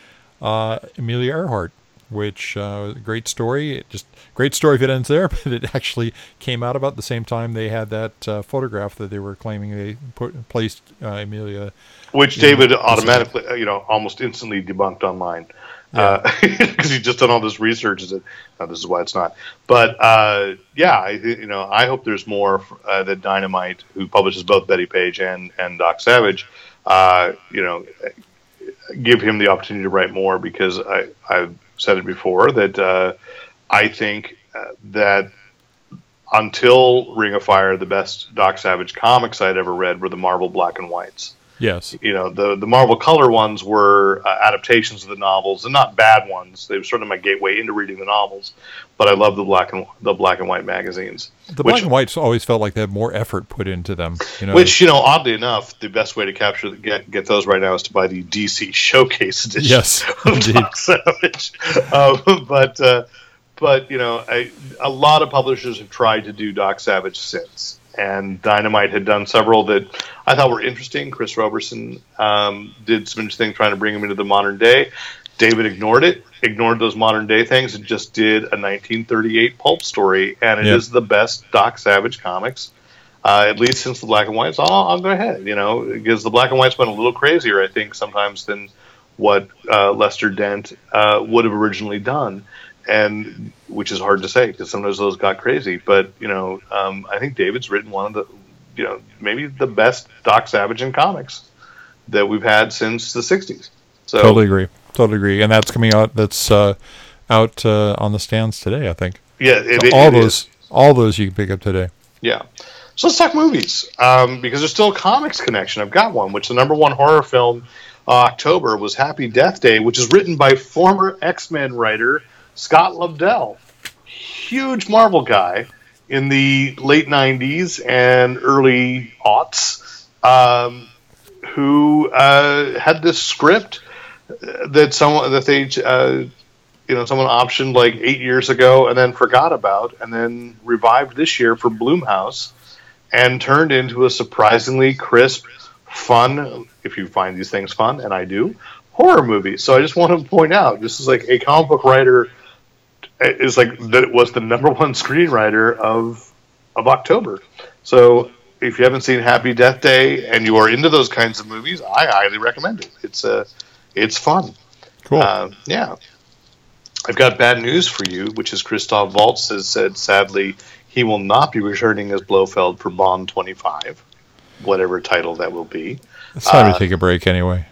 Speaker 3: uh, Amelia Earhart. Which uh, great story! It just great story if it ends there, but it actually came out about the same time they had that uh, photograph that they were claiming they put placed uh, Amelia.
Speaker 2: which David automatically, uh, you know, almost instantly debunked online because he's just done all this research. and said, "No, this is why it's not." But uh, yeah, I, you know, I hope there's more uh, that Dynamite, who publishes both Bettie Page and and Doc Savage, uh, you know, give him the opportunity to write more because I I've said it before that uh, I think uh, that until Ring of Fire, the best Doc Savage comics I'd ever read were the Marvel black and whites.
Speaker 3: Yes,
Speaker 2: you know the the Marvel color ones were uh, adaptations of the novels and not bad ones. They were sort of my gateway into reading the novels, but I love the black and the black and white magazines.
Speaker 3: the
Speaker 2: which,
Speaker 3: black and whites always felt like they had more effort put into them. You know,
Speaker 2: which you know, oddly enough, the best way to capture get get those right now is to buy the DC Showcase edition.
Speaker 3: Yes,
Speaker 2: of. Doc Savage. Um, but uh, but you know, I, a lot of publishers have tried to do Doc Savage since, and Dynamite had done several that I thought were interesting. Chris Roberson um, did some interesting trying to bring him into the modern day. David ignored it, ignored those modern day things, and just did a 1938 pulp story, and it is
Speaker 3: Yeah.
Speaker 2: the best Doc Savage comics Uh, at least since the black and whites, I'll, I'll go ahead. You know, because the black and whites went a little crazier, I think, sometimes than what uh, Lester Dent uh, would have originally done, and which is hard to say because sometimes those got crazy. But you know, um, I think David's written one of the, you know, maybe the best Doc Savage in comics that we've had since the '60s. So
Speaker 3: Totally agree. Totally agree. And that's coming out. That's uh, out uh, on the stands today. I think
Speaker 2: yeah, it, it-
Speaker 3: all
Speaker 2: it
Speaker 3: those,
Speaker 2: is.
Speaker 3: all those you can pick up today.
Speaker 2: Yeah. So let's talk movies um, because there's still a comics connection. I've got one, which the number one horror film uh, October was Happy Death Day, which is written by former X Men writer Scott Lobdell, huge Marvel guy in the late '90s and early aughts, um, who uh, had this script that someone that they uh, you know someone optioned like eight years ago and then forgot about and then revived this year for Blumhouse and turned into a surprisingly crisp, fun, if you find these things fun, and I do, horror movie. So I just want to point out this is like a comic book writer is like that was the number one screenwriter of of October. So if you haven't seen Happy Death Day and you are into those kinds of movies, I highly recommend it. It's uh, it's fun.
Speaker 3: Cool.
Speaker 2: Uh, yeah. I've got bad news for you, which is Christoph Waltz has said sadly he will not be returning as Blofeld for Bond 25, whatever title that will be.
Speaker 3: it's time
Speaker 2: uh,
Speaker 3: to take a break anyway.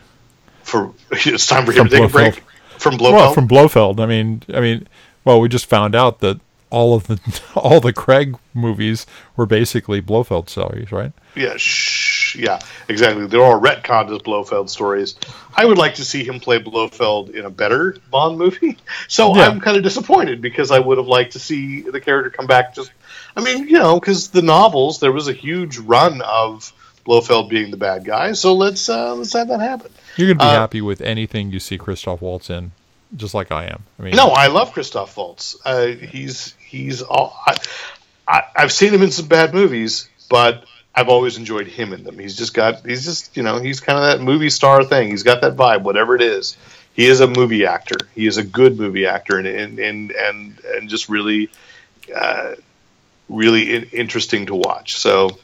Speaker 2: For it's time for him
Speaker 3: From
Speaker 2: to take a break from Blofeld.
Speaker 3: Well, from Blofeld. I mean, I mean, well, we just found out that all of the all the Craig movies were basically Blofeld stories, right?
Speaker 2: Yeah, yeah, exactly. They're all retconned as Blofeld stories. I would like to see him play Blofeld in a better Bond movie. So
Speaker 3: Yeah.
Speaker 2: I'm kind of disappointed because I would have liked to see the character come back. Just, I mean, you know, because the novels there was a huge run of Blofeld being the bad guy. So let's uh, let's have that happen.
Speaker 3: You're gonna be
Speaker 2: Uh,
Speaker 3: happy with anything you see Christoph Waltz in, just like I am. I mean,
Speaker 2: No, I love Christoph Waltz. Uh, he's he's all. I, I, I've seen him in some bad movies, but I've always enjoyed him in them. He's just got. He's just you know he's kind of that movie star thing. He's got that vibe, whatever it is. He is a movie actor. He is a good movie actor, and and and and, and just really, uh, really in, interesting to watch. So.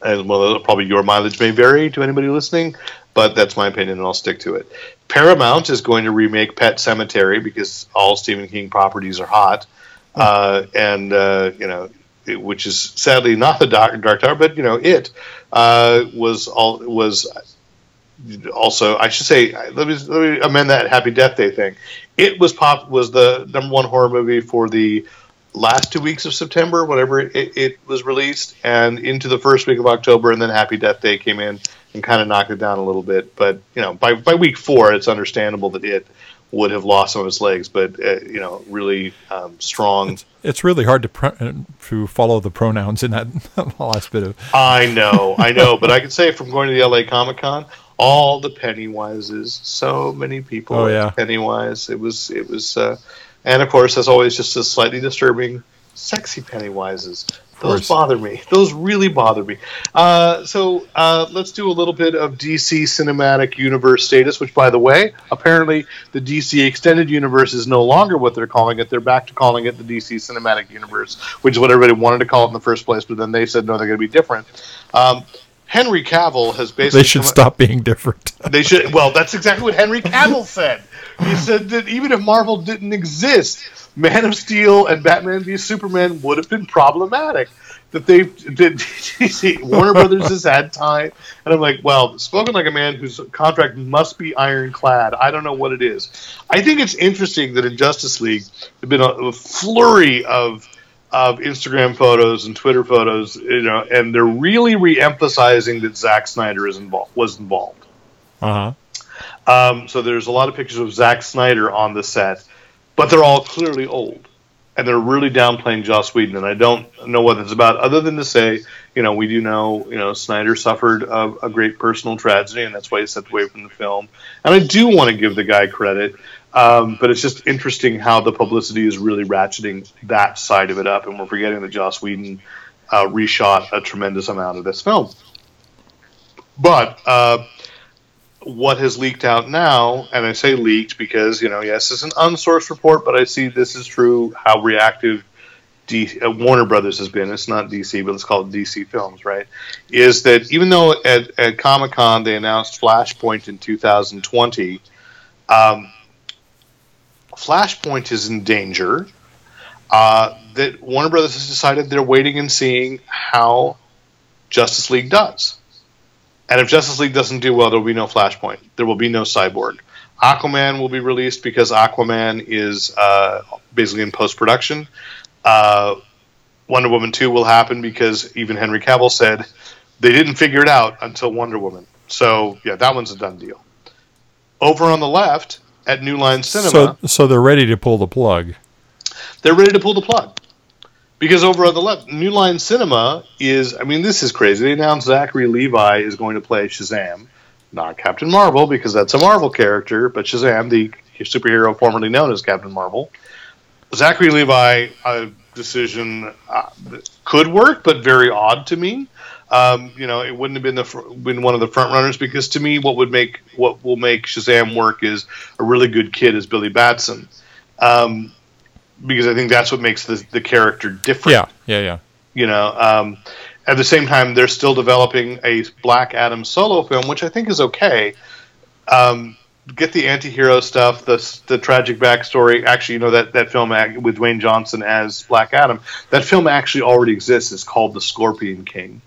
Speaker 2: And well, probably your mileage may vary to anybody listening, but that's my opinion, and I'll stick to it. Paramount is going to remake Pet Sematary because all Stephen King properties are hot, uh, and uh, you know, which is sadly not the Dark, Dark Tower, but you know, it uh, was all was also I should say let me let me amend that Happy Death Day thing. It was pop was the number one horror movie for the last two weeks of September, whatever it, it, was released, and into the first week of October, and then Happy Death Day came in and kind of knocked it down a little bit. But you know, by by week four, it's understandable that it would have lost some of its legs, but uh, you know, really um, strong.
Speaker 3: it's, it's really hard to pro- to follow the pronouns in that last bit of.
Speaker 2: I know, I know, but I can say from going to the LA Comic Con, all the Pennywises, so many people.
Speaker 3: Oh, yeah.
Speaker 2: Pennywise. It was, it was, uh, and of course, as always, just a slightly disturbing, sexy Pennywises. Those bother me. Those really bother me. Uh, so uh, let's do a little bit of DC Cinematic Universe status, which, by the way, apparently the DC Extended Universe is no longer what they're calling it. They're back to calling it the DC Cinematic Universe, which is what everybody wanted to call it in the first place, but then they said, no, they're going to be different. Um, Henry Cavill has basically.
Speaker 3: They should stop being different.
Speaker 2: they should. Well, that's exactly what Henry Cavill said. He said that even if Marvel didn't exist, Man of Steel and Batman v Superman would have been problematic. That they did. Warner Brothers has had time, and I'm like, well, spoken like a man whose contract must be ironclad. I don't know what it is. I think it's interesting that in Justice League there've been a, a flurry of of Instagram photos and Twitter photos, you know, and they're really re-emphasizing that Zack Snyder is involved was involved.
Speaker 3: Uh huh.
Speaker 2: Um, so there's a lot of pictures of Zack Snyder on the set, but they're all clearly old, and they're really downplaying Joss Whedon. And I don't know what it's about, other than to say, you know, we do know, you know, Snyder suffered a, a great personal tragedy, and that's why he stepped away from the film. And I do want to give the guy credit, um, but it's just interesting how the publicity is really ratcheting that side of it up, and we're forgetting that Joss Whedon uh, reshot a tremendous amount of this film. But uh, what has leaked out now, and I say leaked because, you know, yes, it's an unsourced report, but I see this is true how reactive D, uh, Warner Brothers has been. It's not DC, but it's called DC Films, right? Is that even though at, at Comic Con they announced Flashpoint in 2020, um, Flashpoint is in danger. Uh, that Warner Brothers has decided they're waiting and seeing how Justice League does. And if Justice League doesn't do well, there will be no Flashpoint. There will be no Cyborg. Aquaman will be released because Aquaman is uh, basically in post production. Uh, Wonder Woman 2 will happen because even Henry Cavill said they didn't figure it out until Wonder Woman. So, yeah, that one's a done deal. Over on the left at New Line Cinema,
Speaker 3: So, so they're ready to pull the plug.
Speaker 2: they're ready to pull the plug. Because over on the left, New Line Cinema is, I mean, this is crazy. They announced Zachary Levi is going to play Shazam, not Captain Marvel, because that's a Marvel character, but Shazam, the superhero formerly known as Captain Marvel. Zachary Levi, a decision uh, could work, but very odd to me. Um, you know, it wouldn't have been the fr- been one of the front runners because to me, what would make what will make Shazam work is a really good kid as Billy Batson. Um, because I think that's what makes the, the character different.
Speaker 3: Yeah, yeah, yeah.
Speaker 2: You know, um, at the same time, they're still developing a Black Adam solo film, which I think is okay. Um, get the anti-hero stuff, the the tragic backstory. Actually, you know that that film with Dwayne Johnson as Black Adam. That film actually already exists. It's called The Scorpion King.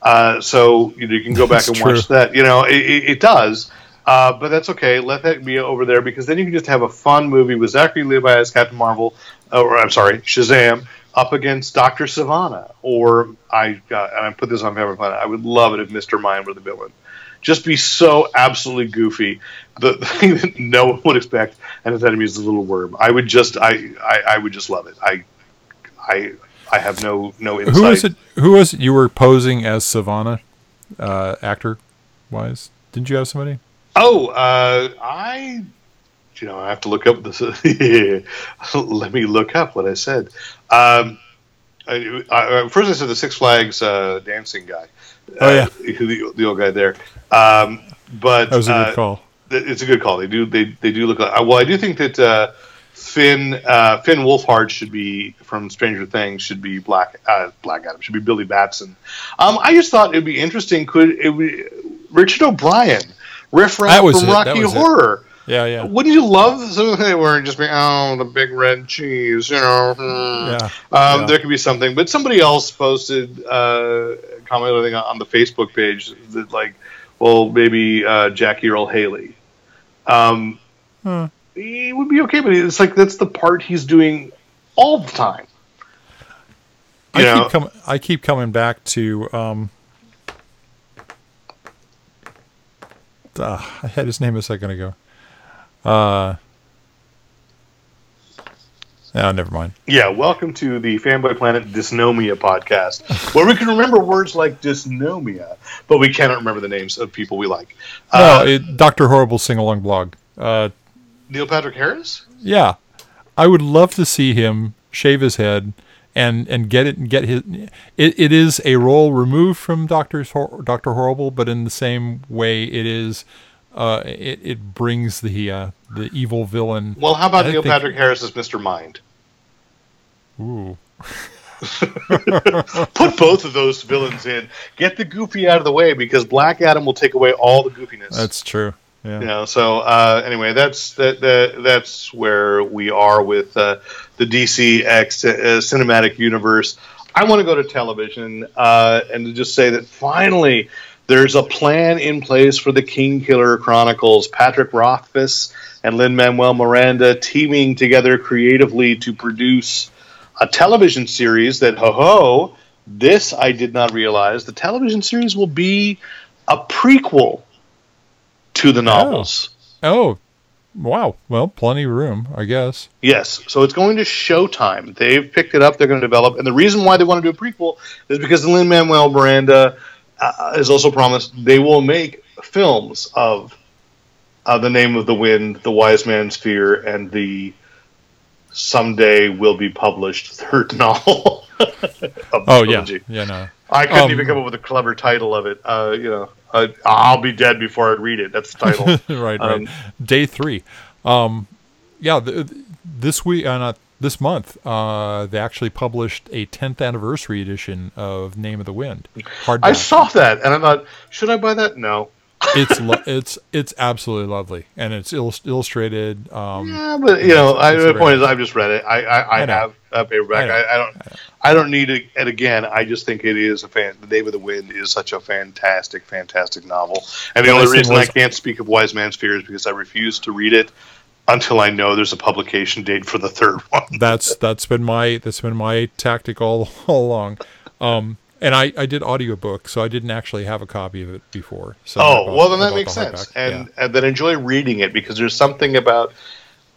Speaker 2: Uh, so you, know, you can go back
Speaker 3: That's
Speaker 2: and
Speaker 3: true.
Speaker 2: watch that. You know, it, it, it does. Uh, but that's okay. Let that be over there because then you can just have a fun movie with Zachary Levi as Captain Marvel, uh, or I'm sorry, Shazam, up against Doctor Sivana. Or I uh, and I put this on Planet. I would love it if Mister Mind were the villain. Just be so absolutely goofy. The, the thing that no one would expect, and his enemy is the little worm. I would just, I, I, I would just love it. I, I, I have no no insight.
Speaker 3: Who was it? Who was it you were posing as Sivana, uh, actor wise? Didn't you have somebody?
Speaker 2: Oh, uh, I, you know, I have to look up this. Let me look up what I said. Um, I, I, first, I said the Six Flags uh, dancing guy.
Speaker 3: Oh, yeah.
Speaker 2: uh, the, the old guy there. Um, but
Speaker 3: That was a good
Speaker 2: uh,
Speaker 3: call.
Speaker 2: th- It's a good call. They do. They, they do look like. uh, Well, I do think that uh, Finn uh, Finn Wolfhard should be from Stranger Things. Should be Black uh, Black Adam. Should be Billy Batson. Um, I just thought it'd be interesting. Could it be Richard O'Brien, riff raff from
Speaker 3: it,
Speaker 2: Rocky
Speaker 3: was it.
Speaker 2: Horror?
Speaker 3: Yeah, yeah,
Speaker 2: Wouldn't you love some hey, where it just be oh the big red cheese, you know? hmm.
Speaker 3: yeah.
Speaker 2: Um,
Speaker 3: Yeah.
Speaker 2: There could be something, but somebody else posted uh, comment I think on the Facebook page that like, well, maybe uh, Jackie Earle Haley. Um,
Speaker 3: Hmm.
Speaker 2: He would be okay, but it's like that's the part he's doing all the time.
Speaker 3: I
Speaker 2: know?
Speaker 3: keep coming. I keep coming back to. Um, ah, I had his name a second ago. Uh, oh, never mind.
Speaker 2: Yeah, welcome to the Fanboy Planet Dysnomia podcast, where we can remember words like dysnomia, but we cannot remember the names of people we like.
Speaker 3: No,
Speaker 2: Uh,
Speaker 3: it, Doctor Horrible sing along blog. Uh,
Speaker 2: Neil Patrick Harris.
Speaker 3: yeah, I would love to see him shave his head and and get it and get his. It, it is a role removed from Doctor's Hor- Doctor Horrible, but in the same way, it is. Uh, it it brings the uh, the evil villain.
Speaker 2: Well, how about
Speaker 3: I
Speaker 2: Neil
Speaker 3: think-
Speaker 2: Patrick Harris as Mr. Mind?
Speaker 3: Ooh.
Speaker 2: Put both of those villains in. Get the goofy out of the way because Black Adam will take away all the goofiness.
Speaker 3: That's true. Yeah.
Speaker 2: you know. So uh, anyway, that's that, that that's where we are with uh, the DC X uh, cinematic universe. I want to go to television uh, and to just say that finally there's a plan in place for the Kingkiller Chronicles. Patrick Rothfuss and Lin Manuel Miranda teaming together creatively to produce a television series that ho ho. This I did not realize. The television series will be a prequel to the novels.
Speaker 3: Oh, wow. Well, plenty of room, I guess.
Speaker 2: Yes, so it's going to Showtime. They've picked it up. They're going to develop, and the reason why they want to do a prequel is because Lin Manuel Miranda uh, has also promised they will make films of uh, the Name of the Wind, The Wise Man's Fear, and the someday will be published third novel.
Speaker 3: Oh yeah, yeah. No.
Speaker 2: I couldn't
Speaker 3: Um,
Speaker 2: even come up with a clever title of it. Uh, you know, uh, I'll be dead before I read it. That's the title.
Speaker 3: right, right.
Speaker 2: Um,
Speaker 3: Day three. Um, yeah. This week, uh, not this month, uh, they actually published a 10th anniversary edition of Name of the Wind.
Speaker 2: Hardback. I saw that, and I thought, should I buy that? No.
Speaker 3: It's lo- it's it's absolutely lovely, and it's illustrated. Um,
Speaker 2: yeah, but you know, I, the point is, I've just read it. I I, I, I have a paperback. I, I, don't I don't need it. And again, I just think it is a fan. The Name of the Wind is such a fantastic, fantastic novel. And the only reason was, I can't speak of Wise Man's Fear is because I refuse to read it until I know there's a publication date for the third one.
Speaker 3: that's that's been my that's been my tactic all all along. Um, and I, I did audiobook, so I didn't actually have a copy of it before. So
Speaker 2: oh, bought, well, then that makes the sense. And, yeah. and then enjoy reading it because there's something about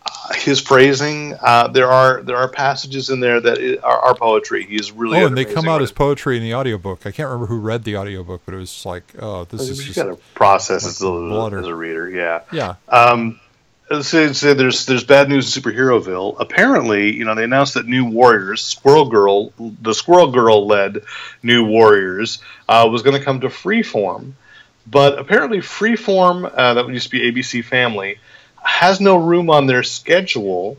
Speaker 2: uh, his phrasing. Uh, there are there are passages in there that are, are poetry. He's really
Speaker 3: oh, and they come out as poetry in the audiobook. I can't remember who read the audiobook, but it was like, oh, this well, is
Speaker 2: you got to process like as, a, as a reader. Yeah,
Speaker 3: yeah.
Speaker 2: Um, so, so there's there's bad news in superheroville. Apparently, you know, they announced that New Warriors, Squirrel Girl, the Squirrel Girl led New Warriors, uh, was going to come to Freeform, but apparently Freeform, uh, that would used to be ABC Family, has no room on their schedule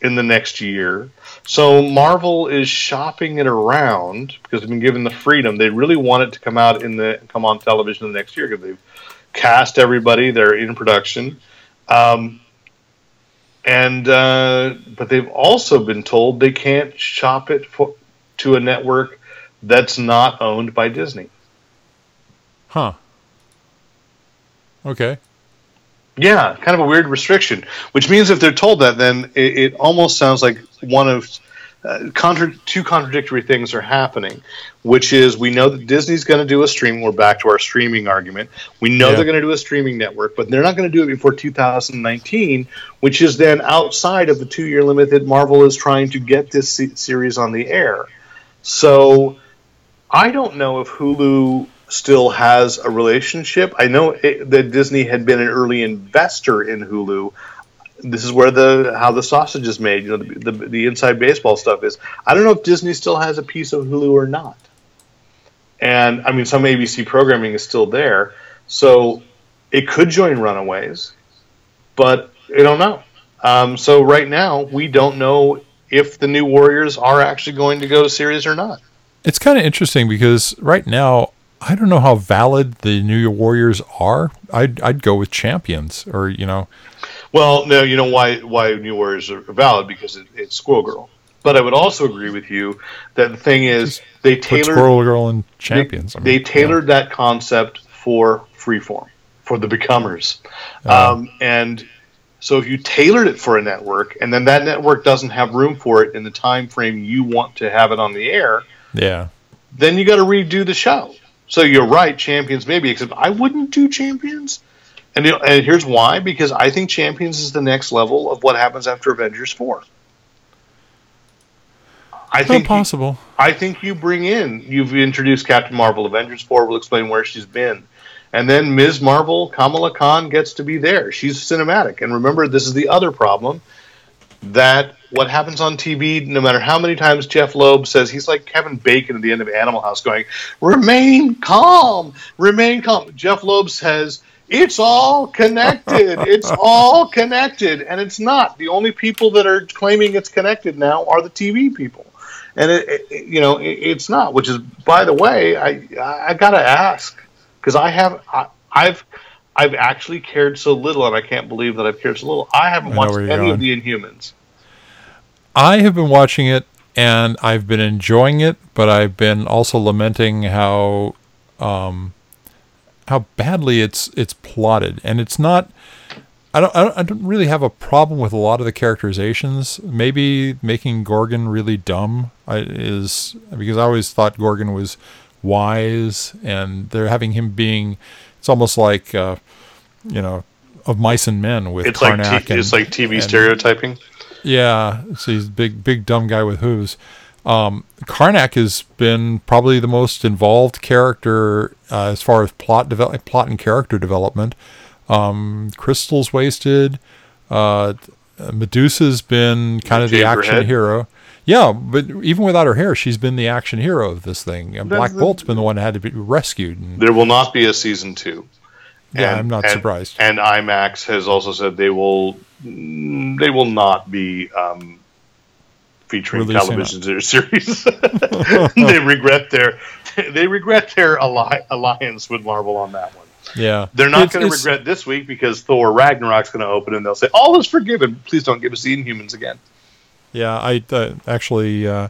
Speaker 2: in the next year. So Marvel is shopping it around because they've been given the freedom. They really want it to come out in the come on television the next year because they've cast everybody. They're in production. Um, and uh, but they've also been told they can't shop it for, to a network that's not owned by Disney.
Speaker 3: Huh. Okay.
Speaker 2: Yeah, kind of a weird restriction. Which means if they're told that, then it, it almost sounds like one of uh, contra- two contradictory things are happening, which is we know that Disney's going to do a stream. We're back to our streaming argument. We know yeah. they're going to do a streaming network, but they're not going to do it before 2019, which is then outside of the two year limit that Marvel is trying to get this se- series on the air. So I don't know if Hulu still has a relationship. I know it, that Disney had been an early investor in Hulu this is where the how the sausage is made. You know, the, the, the inside baseball stuff is. I don't know if Disney still has a piece of Hulu or not. And I mean, some ABC programming is still there, so it could join Runaways, but I don't know. Um, so right now, we don't know if the new Warriors are actually going to go series or not.
Speaker 3: It's kind of interesting because right now, I don't know how valid the New Warriors are. I'd I'd go with Champions or you know
Speaker 2: well, no, you know why why New Warriors are valid because it, it's Squirrel Girl. But I would also agree with you that the thing is they tailored
Speaker 3: Squirrel Girl and Champions.
Speaker 2: They, I mean, they tailored yeah. that concept for Freeform for the Becomers, uh, um, and so if you tailored it for a network and then that network doesn't have room for it in the time frame you want to have it on the air,
Speaker 3: yeah,
Speaker 2: then you got to redo the show. So you're right, Champions maybe, except I wouldn't do Champions and, you know, and here's why because I think Champions is the next level of what happens after Avengers 4.
Speaker 3: I think possible.
Speaker 2: You, I think you bring in you've introduced Captain Marvel. Avengers four will explain where she's been, and then Ms. Marvel, Kamala Khan gets to be there. She's cinematic, and remember, this is the other problem that what happens on TV, no matter how many times Jeph Loeb says he's like Kevin Bacon at the end of Animal House, going, "Remain calm, remain calm." Jeph Loeb says it's all connected. it's all connected, and it's not. The only people that are claiming it's connected now are the TV people, and it, it you know, it, it's not. Which is, by the way, I I gotta ask because I have I, I've I've actually cared so little, and I can't believe that I've cared so little. I haven't I watched any going. of the Inhumans.
Speaker 3: I have been watching it, and I've been enjoying it, but I've been also lamenting how. Um, how badly it's it's plotted, and it's not. I don't, I don't, I don't really have a problem with a lot of the characterizations. Maybe making Gorgon really dumb is because I always thought Gorgon was wise, and they're having him being. It's almost like, uh, you know, of mice and men with
Speaker 2: it's
Speaker 3: Karnak.
Speaker 2: Like t-
Speaker 3: and,
Speaker 2: it's like TV and, stereotyping.
Speaker 3: Yeah, so he's big, big dumb guy with hooves. Um, Karnak has been probably the most involved character uh, as far as plot develop, plot and character development. Um, Crystal's wasted. Uh, Medusa's been kind of the action hero. Yeah, but even without her hair, she's been the action hero of this thing. And Black the, Bolt's been the one that had to be rescued. And,
Speaker 2: there will not be a season two.
Speaker 3: Yeah, and, I'm not
Speaker 2: and,
Speaker 3: surprised.
Speaker 2: And IMAX has also said they will they will not be um, featuring
Speaker 3: Releasing
Speaker 2: television series. they regret their they regret their alli- alliance with Marvel on that one.
Speaker 3: Yeah,
Speaker 2: They're not going to regret this week because Thor Ragnarok's going to open and they'll say all is forgiven. Please don't give us the Inhumans again.
Speaker 3: Yeah, I uh, actually, uh,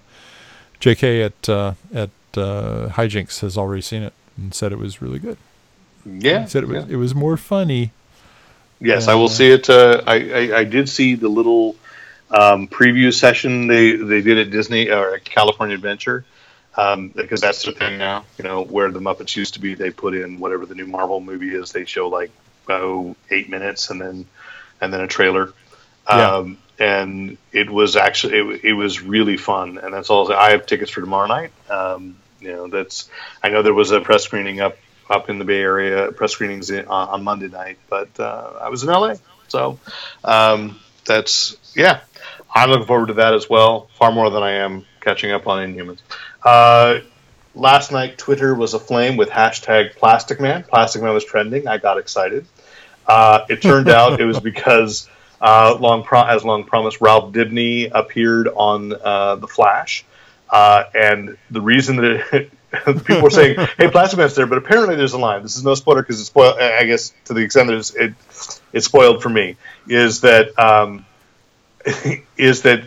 Speaker 3: J.K. at uh, at uh, Hijinks has already seen it and said it was really good.
Speaker 2: Yeah,
Speaker 3: He said it was
Speaker 2: yeah.
Speaker 3: it was more funny.
Speaker 2: Yes, I will
Speaker 3: Uh,
Speaker 2: see it. Uh, I, I I did see the little um, preview session they they did at Disney or at California Adventure um, because that's the thing now. You know where the Muppets used to be, they put in whatever the new Marvel movie is. They show like oh eight minutes and then and then a trailer.
Speaker 3: Yeah.
Speaker 2: Um, and it was actually it, it was really fun, and that's all. I have tickets for tomorrow night. Um, you know, that's I know there was a press screening up up in the Bay Area, press screenings in, on, on Monday night, but uh, I was in LA, so um, that's yeah. I'm looking forward to that as well, far more than I am catching up on Inhumans. Uh, last night, Twitter was aflame with hashtag Plastic Man. Plastic Man was trending. I got excited. Uh, it turned out it was because, uh, long pro- as long promised, Ralph Dibny appeared on uh, the Flash, uh, and the reason that it, people were saying, "Hey, Plastic Man's there," but apparently there's a line. This is no spoiler because it's spoiled. I guess to the extent that it's, it it's spoiled for me is that um, is that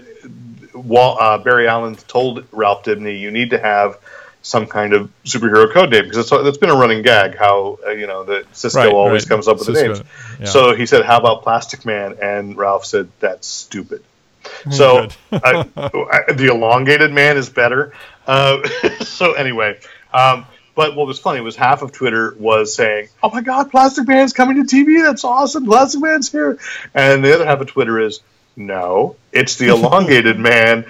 Speaker 2: Wal- uh, Barry Allen told Ralph Dibny, "You need to have." Some kind of superhero code name because it's, it's been a running gag how uh, you know that Cisco
Speaker 3: Right,
Speaker 2: always
Speaker 3: right.
Speaker 2: comes up with the names.
Speaker 3: yeah.
Speaker 2: So he said, "How about Plastic Man?" And Ralph said, "That's stupid." So I, I, the elongated man is better. Uh, so anyway, um, but what was funny was half of Twitter was saying, "Oh my God, Plastic Man's coming to TV! That's awesome! Plastic Man's here!" And the other half of Twitter is, "No, it's the elongated man.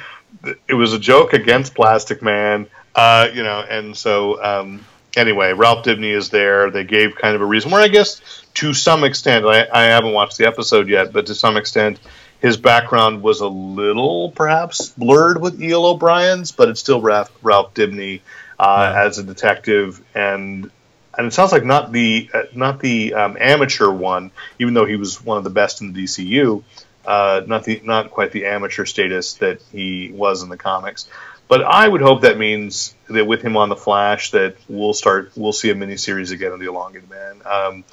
Speaker 2: It was a joke against Plastic Man." Uh, you know, and so um, anyway, Ralph Dibny is there. They gave kind of a reason where I guess to some extent, I, I haven't watched the episode yet, but to some extent, his background was a little perhaps blurred with Eel O'Brien's, but it's still Ralph, Ralph Dibny uh,
Speaker 3: Yeah.
Speaker 2: as a detective, and and it sounds like not the uh, not the um, amateur one, even though he was one of the best in the DCU. Uh, not the not quite the amateur status that he was in the comics. But I would hope that means that with him on the Flash, that we'll start we'll see a miniseries again of the Elongated Man. Um,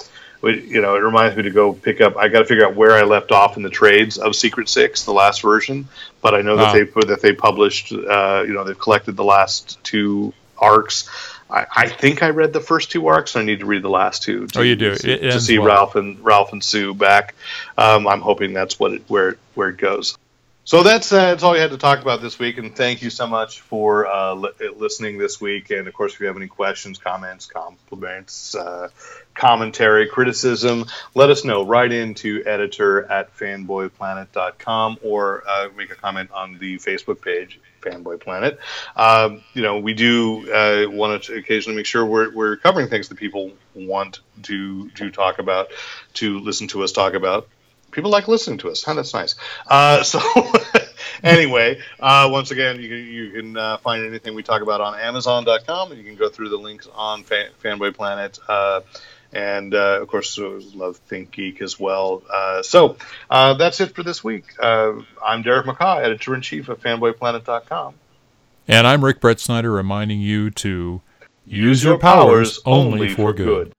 Speaker 2: but, you know, it reminds me to go pick up. I got to figure out where I left off in the trades of Secret Six, the last version. But I know that
Speaker 3: Ah.
Speaker 2: they put that they published. Uh, you know, they've collected the last two arcs. I, I think I read the first two arcs. and I need to read the last two. To,
Speaker 3: Oh, you do.
Speaker 2: to, to see
Speaker 3: well.
Speaker 2: Ralph and Ralph and Sue back. Um, I'm hoping that's what it, where where it goes. So that's uh, that's all we had to talk about this week, and thank you so much for uh, li- listening this week. And of course, if you have any questions, comments, compliments, uh, commentary, criticism, let us know. Write into editor at fanboyplanet.com or uh, make a comment on the Facebook page. Fanboy Planet. Um, you know, we do uh, want to occasionally make sure we're, we're covering things that people want to to talk about, to listen to us talk about people like listening to us. Huh, that's nice. Uh, so anyway, uh, once again, you can, you can uh, find anything we talk about on Amazon.com, and you can go through the links on Fan- Fanboy Planet. Uh, and uh, of course, love Think Geek as well. Uh, so uh, that's it for this week. Uh, I'm Derek McCaw, editor in chief of FanboyPlanet.com.
Speaker 3: And I'm Rick Brett Snyder reminding you to use your powers only for good.
Speaker 6: I